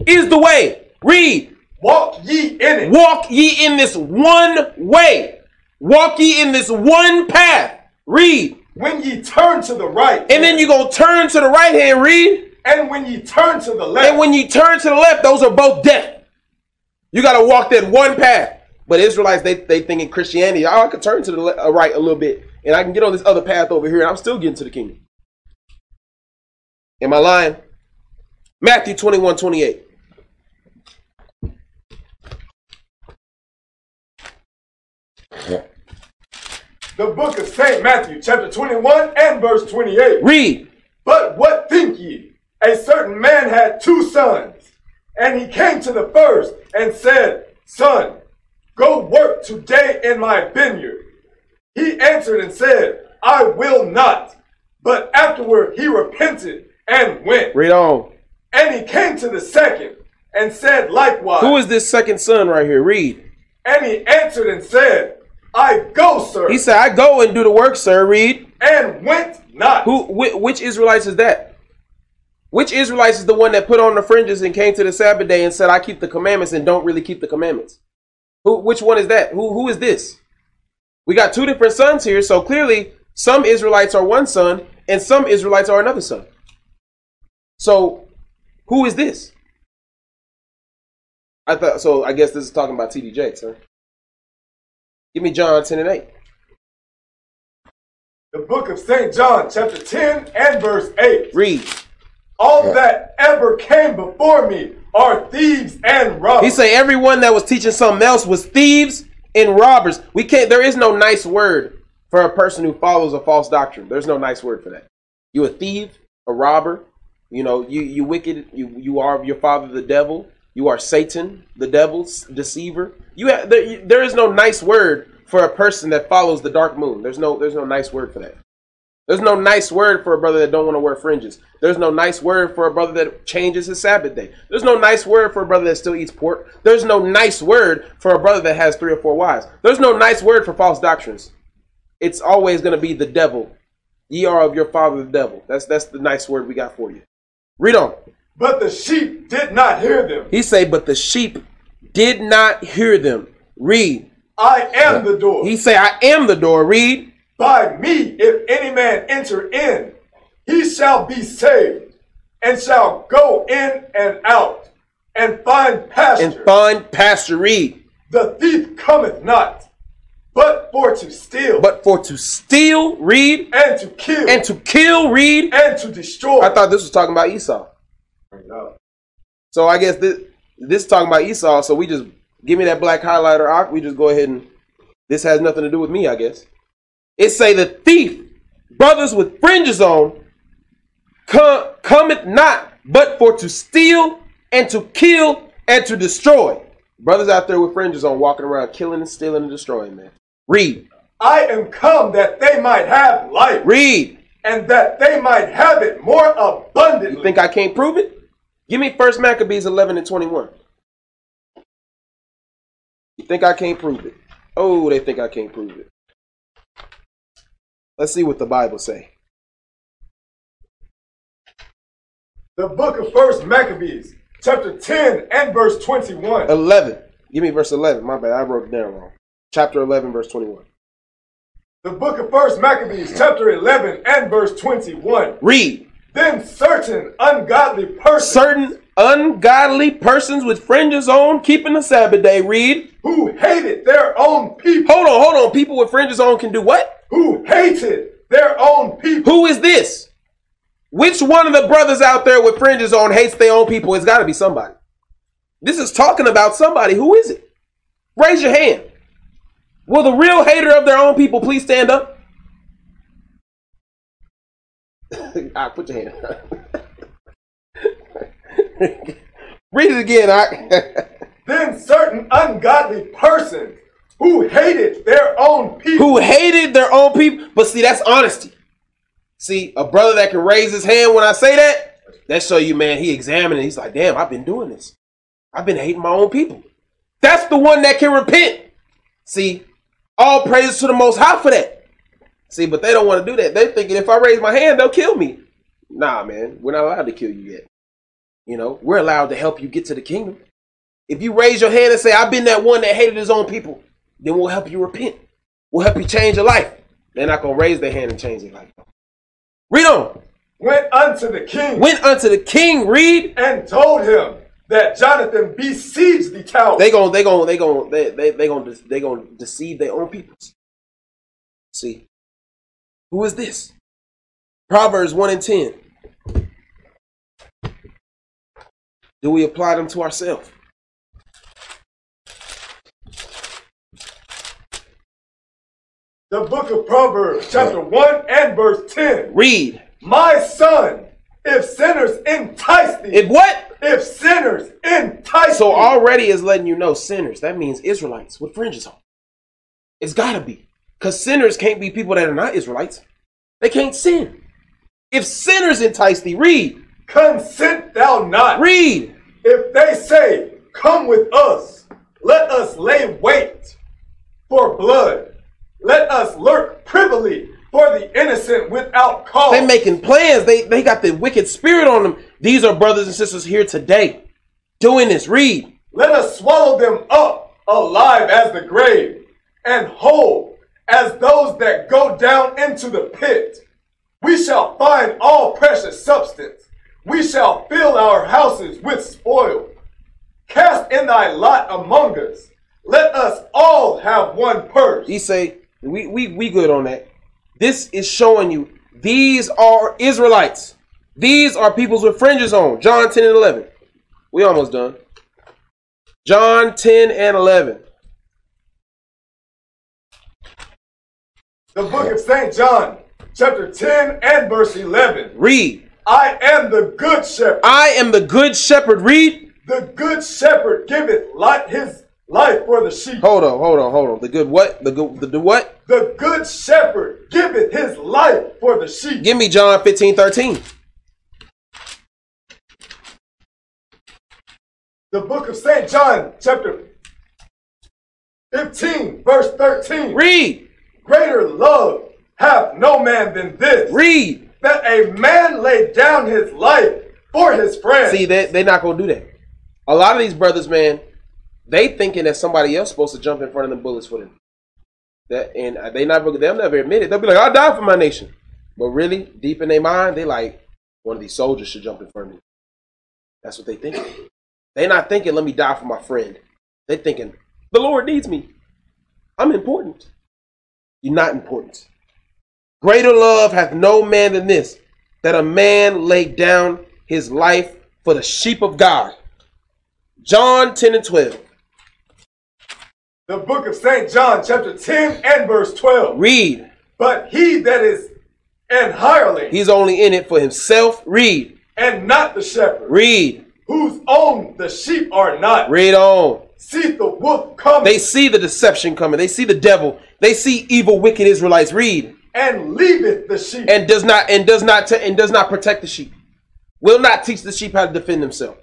Speaker 1: is the way. Read.
Speaker 2: Walk ye in it.
Speaker 1: Walk ye in this one way. Walk ye in this one path. Read.
Speaker 2: When ye turn to the right,
Speaker 1: And then you gonna turn to the right hand, read.
Speaker 2: and when ye turn to the left,
Speaker 1: And when you turn to the left, those are both death. You gotta walk that one path. But Israelites, they they think in Christianity, oh, I could turn to the uh, right a little bit, and I can get on this other path over here, and I'm still getting to the kingdom. Am I lying? Matthew 21, 28.
Speaker 2: the book of St. Matthew, chapter 21 and verse 28.
Speaker 1: Read.
Speaker 2: But what think ye? A certain man had two sons, and he came to the first and said, Son, go work today in my vineyard. He answered and said, I will not. But afterward he repented and went.
Speaker 1: Read on.
Speaker 2: And he came to the second and said likewise.
Speaker 1: Who is this second son right here? Read.
Speaker 2: And he answered and said, I go, sir,
Speaker 1: He said, I go and do the work, sir. Read.
Speaker 2: and went not.
Speaker 1: Who? Wh- which Israelites is that? Which Israelites is the one that put on the fringes and came to the Sabbath day and said, "I keep the commandments" and don't really keep the commandments? Who? Which one is that? Who? Who is this? We got two different sons here, so clearly some Israelites are one son and some Israelites are another son. So, who is this? I thought so. I guess this is talking about T.D. Jakes, huh? Give me John ten and eight.
Speaker 2: The book of St. John, chapter 10 and verse 8.
Speaker 1: Read.
Speaker 2: All that ever came before me are thieves and robbers.
Speaker 1: He say everyone that was teaching something else was thieves and robbers. We can't. There is no nice word for a person who follows a false doctrine. There's no nice word for that. You a thief, a robber. You know, you you wicked. You you are your father the devil. You are Satan, the devil's deceiver. You have, there, there is no nice word for a person that follows the dark moon. There's no there's no nice word for that. There's no nice word for a brother that don't want to wear fringes. There's no nice word for a brother that changes his Sabbath day. There's no nice word for a brother that still eats pork. There's no nice word for a brother that has three or four wives. There's no nice word for false doctrines. It's always going to be the devil. Ye are of your father the devil. That's that's the nice word we got for you. Read on.
Speaker 2: But the sheep did not hear them.
Speaker 1: He say, but the sheep did not hear them. Read.
Speaker 2: I am the door.
Speaker 1: He say, I am the door. Read.
Speaker 2: By me, if any man enter in, he shall be saved, and shall go in and out, and find pasture.
Speaker 1: And find pasture. Read.
Speaker 2: the thief cometh not, but for to steal,
Speaker 1: But for to steal, read,
Speaker 2: and to kill,
Speaker 1: and to kill, read.
Speaker 2: and to destroy.
Speaker 1: I thought this was talking about Esau. So I guess this this is talking about Esau. So we just give me that black highlighter. We just go ahead and this has nothing to do with me. I guess it say the thief, brothers with fringes on, come, cometh not but for to steal and to kill and to destroy. Brothers out there with fringes on walking around killing and stealing and destroying, man. Read.
Speaker 2: I am come that they might have life.
Speaker 1: Read.
Speaker 2: And that they might have it more abundantly.
Speaker 1: You think I can't prove it? Give me First Maccabees 11 and 21. You think I can't prove it? Oh, they think I can't prove it. Let's see what the Bible say.
Speaker 2: The book of First Maccabees, chapter 10 and verse 21.
Speaker 1: 11. Give me verse 11. My bad. I wrote it down wrong. Chapter 11, verse 21.
Speaker 2: The book of First Maccabees, chapter 11 and verse 21.
Speaker 1: Read.
Speaker 2: Then certain ungodly persons.
Speaker 1: Certain ungodly persons with fringes on keeping the Sabbath day. Read.
Speaker 2: Who hated their own people.
Speaker 1: Hold on, hold on. People with fringes on can do what?
Speaker 2: Who hated their own people.
Speaker 1: Who is this? Which one of the brothers out there with fringes on hates their own people? It's got to be somebody. This is talking about somebody. Who is it? Raise your hand. Will the real hater of their own people please stand up? All right, ah, put your hand. Read it again. I.
Speaker 2: then certain ungodly persons who hated their own people.
Speaker 1: Who hated their own people. But see, that's honesty. See, a brother that can raise his hand when I say that, that show you, man, he examined it. He's like, damn, I've been doing this. I've been hating my own people. That's the one that can repent. See, all praises to the Most High for that. See, but they don't want to do that. They're thinking if I raise my hand, they'll kill me. Nah, man, we're not allowed to kill you yet. You know, we're allowed to help you get to the kingdom. If you raise your hand and say, I've been that one that hated his own people, then we'll help you repent. We'll help you change your life. They're not going to raise their hand and change their life. Read on.
Speaker 2: Went unto the king.
Speaker 1: Went unto the king, read.
Speaker 2: And told him that Jonathan besieged the town.
Speaker 1: They going they going they going they they they going they going to deceive their own people. See. Who is this? Proverbs 1 and 10. Do we apply them to ourselves?
Speaker 2: The book of Proverbs, chapter 1 and verse 10.
Speaker 1: Read.
Speaker 2: My son, if sinners entice thee.
Speaker 1: If what?
Speaker 2: If sinners entice
Speaker 1: So already is letting you know sinners. That means Israelites with fringes on. It's gotta be. Because sinners can't be people that are not Israelites. They can't sin. If sinners entice thee, read.
Speaker 2: Consent thou not.
Speaker 1: Read.
Speaker 2: If they say, Come with us, let us lay wait for blood. Let us lurk privily for the innocent without cause.
Speaker 1: They're making plans. They they got the wicked spirit on them. These are brothers and sisters here today doing this. Read.
Speaker 2: Let us swallow them up alive as the grave and whole as those that go down into the pit. We shall find all precious substance. We shall fill our houses with spoil. Cast in thy lot among us. Let us all have one purse.
Speaker 1: He say, we, we, we good on that. This is showing you these are Israelites. These are peoples with fringes on. John 10 and 11. We almost done. John 10 and 11.
Speaker 2: The book of St. John, chapter 10 and verse 11.
Speaker 1: Read.
Speaker 2: I am the good shepherd.
Speaker 1: I am the good shepherd. Read.
Speaker 2: The good shepherd giveth light his life for the sheep.
Speaker 1: Hold on, hold on, hold on. The good what? The good the, the what?
Speaker 2: The good shepherd giveth his life for the sheep.
Speaker 1: Give me John 15, 13.
Speaker 2: The book of St. John, chapter 15, verse 13.
Speaker 1: Read.
Speaker 2: Greater love hath no man than this.
Speaker 1: Read.
Speaker 2: That a man lay down his life for his friend.
Speaker 1: See, they, they're not going to do that. A lot of these brothers, man, they thinking that somebody else supposed to jump in front of them bullets for them. That and they never they'll never admit it. They'll be like, I'll die for my nation. But really, deep in their mind, they like one of these soldiers should jump in front of me. That's what they think. They're not thinking, let me die for my friend. They're thinking, the Lord needs me. I'm important. You're not important. Greater love hath no man than this, that a man lay down his life for the sheep of God. John 10 and 12.
Speaker 2: The book of St. John, chapter 10 and verse 12.
Speaker 1: Read.
Speaker 2: But he that is an hireling
Speaker 1: He's only in it for himself. Read.
Speaker 2: and not the shepherd.
Speaker 1: Read.
Speaker 2: whose own the sheep are not,
Speaker 1: Read on.
Speaker 2: see the wolf coming
Speaker 1: They see the deception coming. They see the devil. They see evil, wicked Israelites. Read
Speaker 2: and leaveth the sheep
Speaker 1: and does not and does not t- and does not protect the sheep. Will not teach the sheep how to defend themselves.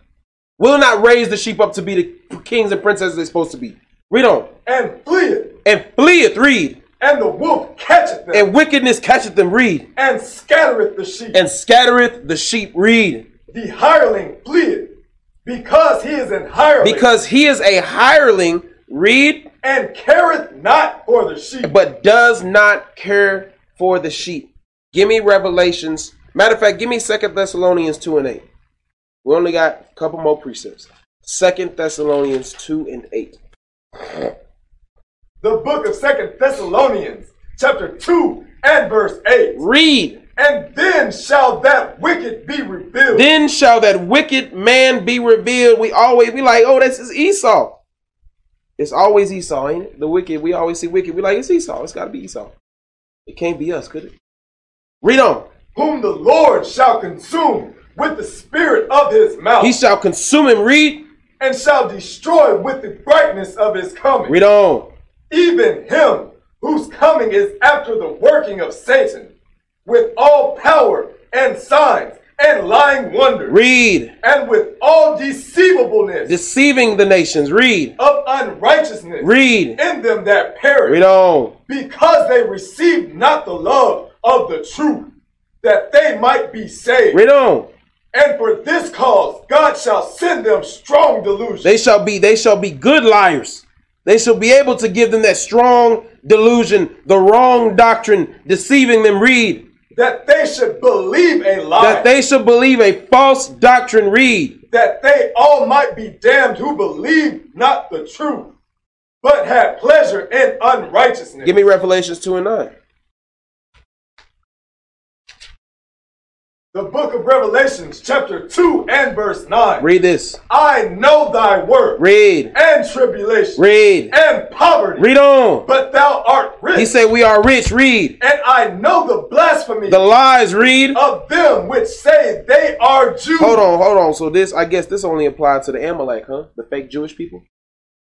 Speaker 1: Will not raise the sheep up to be the kings and princesses they're supposed to be. Read on.
Speaker 2: and fleeth,
Speaker 1: And fleeth. Read.
Speaker 2: and the wolf catcheth them
Speaker 1: And wickedness catcheth them. Read.
Speaker 2: and scattereth the sheep.
Speaker 1: And scattereth the sheep. Read.
Speaker 2: the hireling fleeth because he is an hireling
Speaker 1: Because he is a hireling. Read.
Speaker 2: and careth not for the sheep.
Speaker 1: but does not care for the sheep. Give me Revelations. Matter of fact, give me Second Thessalonians 2 and 8. We only got a couple more precepts. Second Thessalonians 2 and 8.
Speaker 2: the book of Second Thessalonians, chapter 2 and verse 8.
Speaker 1: Read.
Speaker 2: And then shall that wicked be revealed.
Speaker 1: Then shall that wicked man be revealed. We always be like, oh, this is Esau. It's always Esau, ain't it? The wicked. We always see wicked. We like, it's Esau. It's got to be Esau. It can't be us, could it? Read on.
Speaker 2: whom the Lord shall consume with the spirit of his mouth,
Speaker 1: He shall consume him. Read.
Speaker 2: and shall destroy with the brightness of his coming.
Speaker 1: Read on.
Speaker 2: even him whose coming is after the working of Satan, with all power and signs and lying wonders,
Speaker 1: Read.
Speaker 2: and with all deceivableness
Speaker 1: Deceiving the nations. Read.
Speaker 2: of unrighteousness
Speaker 1: Read.
Speaker 2: in them that perish,
Speaker 1: Read on.
Speaker 2: because they received not the love of the truth, that they might be saved.
Speaker 1: Read on.
Speaker 2: And for this cause God shall send them strong delusion,
Speaker 1: They shall be they shall be good liars. They shall be able to give them that strong delusion, the wrong doctrine, deceiving them. Read.
Speaker 2: That they should believe a lie,
Speaker 1: That they should believe a false doctrine. Read.
Speaker 2: that they all might be damned who believe not the truth, but had pleasure in unrighteousness.
Speaker 1: Give me Revelations 2 and 9.
Speaker 2: The book of Revelations, chapter 2 and verse 9.
Speaker 1: Read this.
Speaker 2: I know thy work
Speaker 1: Read.
Speaker 2: and tribulation
Speaker 1: Read.
Speaker 2: and poverty,
Speaker 1: Read on.
Speaker 2: but thou art rich.
Speaker 1: He said we are rich. Read.
Speaker 2: and I know the blasphemy
Speaker 1: The lies. Read.
Speaker 2: of them which say they are Jews.
Speaker 1: Hold on, hold on. So this, I guess, this only applied to the Amalek, huh? The fake Jewish people.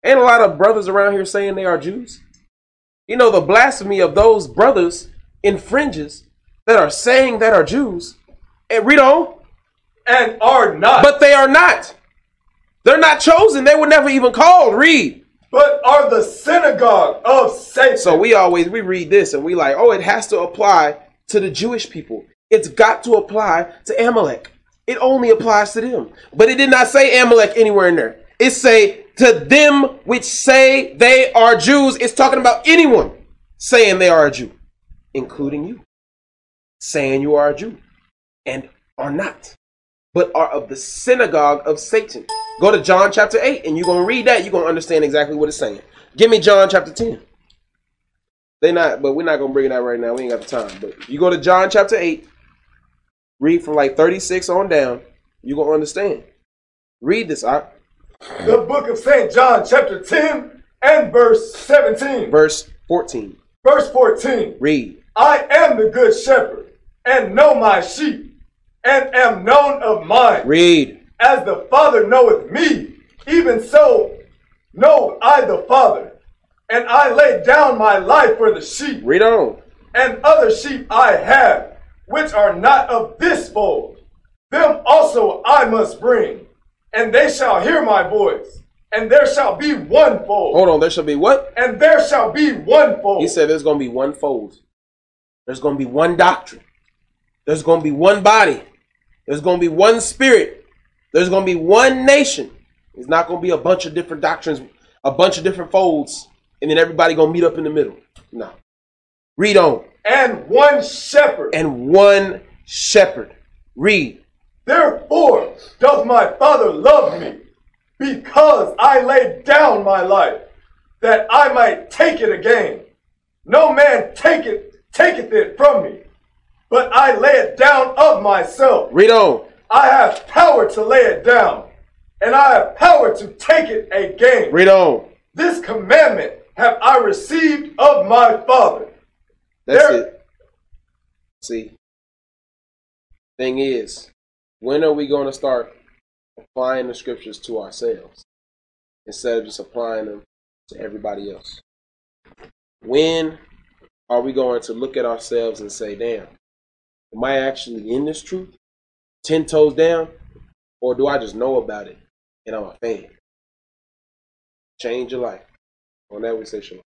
Speaker 1: Ain't a lot of brothers around here saying they are Jews. You know the blasphemy of those brothers infringes that are saying that are Jews. And read on,
Speaker 2: And are not,
Speaker 1: but they are not. They're not chosen. They were never even called. Read.
Speaker 2: but are the synagogue of Satan.
Speaker 1: So we always we read this and we like, oh, it has to apply to the Jewish people. It's got to apply to Amalek. It only applies to them. But it did not say Amalek anywhere in there. It say to them which say they are Jews. It's talking about anyone saying they are a Jew, including you, saying you are a Jew and are not, but are of the synagogue of Satan. Go to John chapter 8 and you're going to read that. You're going to understand exactly what it's saying. Give me John chapter 10. They not, but we're not gonna bring it out right now. We ain't got the time. But you go to John chapter eight, read from like thirty six on down, you're gonna understand. Read this, I
Speaker 2: the book of St. John, chapter 10 and verse 17.
Speaker 1: verse fourteen.
Speaker 2: Verse 14
Speaker 1: Read.
Speaker 2: I am the good shepherd, and know my sheep, and am known of mine.
Speaker 1: Read.
Speaker 2: As the Father knoweth me, even so know I the Father. And I lay down my life for the sheep,
Speaker 1: Read on.
Speaker 2: and other sheep I have, which are not of this fold. Them also I must bring, and they shall hear my voice, and there shall be one fold.
Speaker 1: Hold on. There shall be what?
Speaker 2: And there shall be one fold.
Speaker 1: He said there's gonna be one fold. There's gonna be one doctrine. There's gonna be one body. There's gonna be one spirit. There's gonna be one nation. It's not gonna be a bunch of different doctrines, a bunch of different folds, and then everybody gonna meet up in the middle. No. Read on.
Speaker 2: and one shepherd.
Speaker 1: And one shepherd. Read.
Speaker 2: Therefore doth my Father love me, because I laid down my life, that I might take it again. No man taketh taketh it from me, but I lay it down of myself.
Speaker 1: Read on.
Speaker 2: I have power to lay it down, and I have power to take it again.
Speaker 1: Read on.
Speaker 2: This commandment have I received of my Father.
Speaker 1: That's
Speaker 2: There-
Speaker 1: it. See. Thing is, when are we going to start applying the scriptures to ourselves instead of just applying them to everybody else? When are we going to look at ourselves and say, damn, am I actually in this truth? Ten toes down? Or do I just know about it and I'm a fan? Change your life. On that, we say shalom.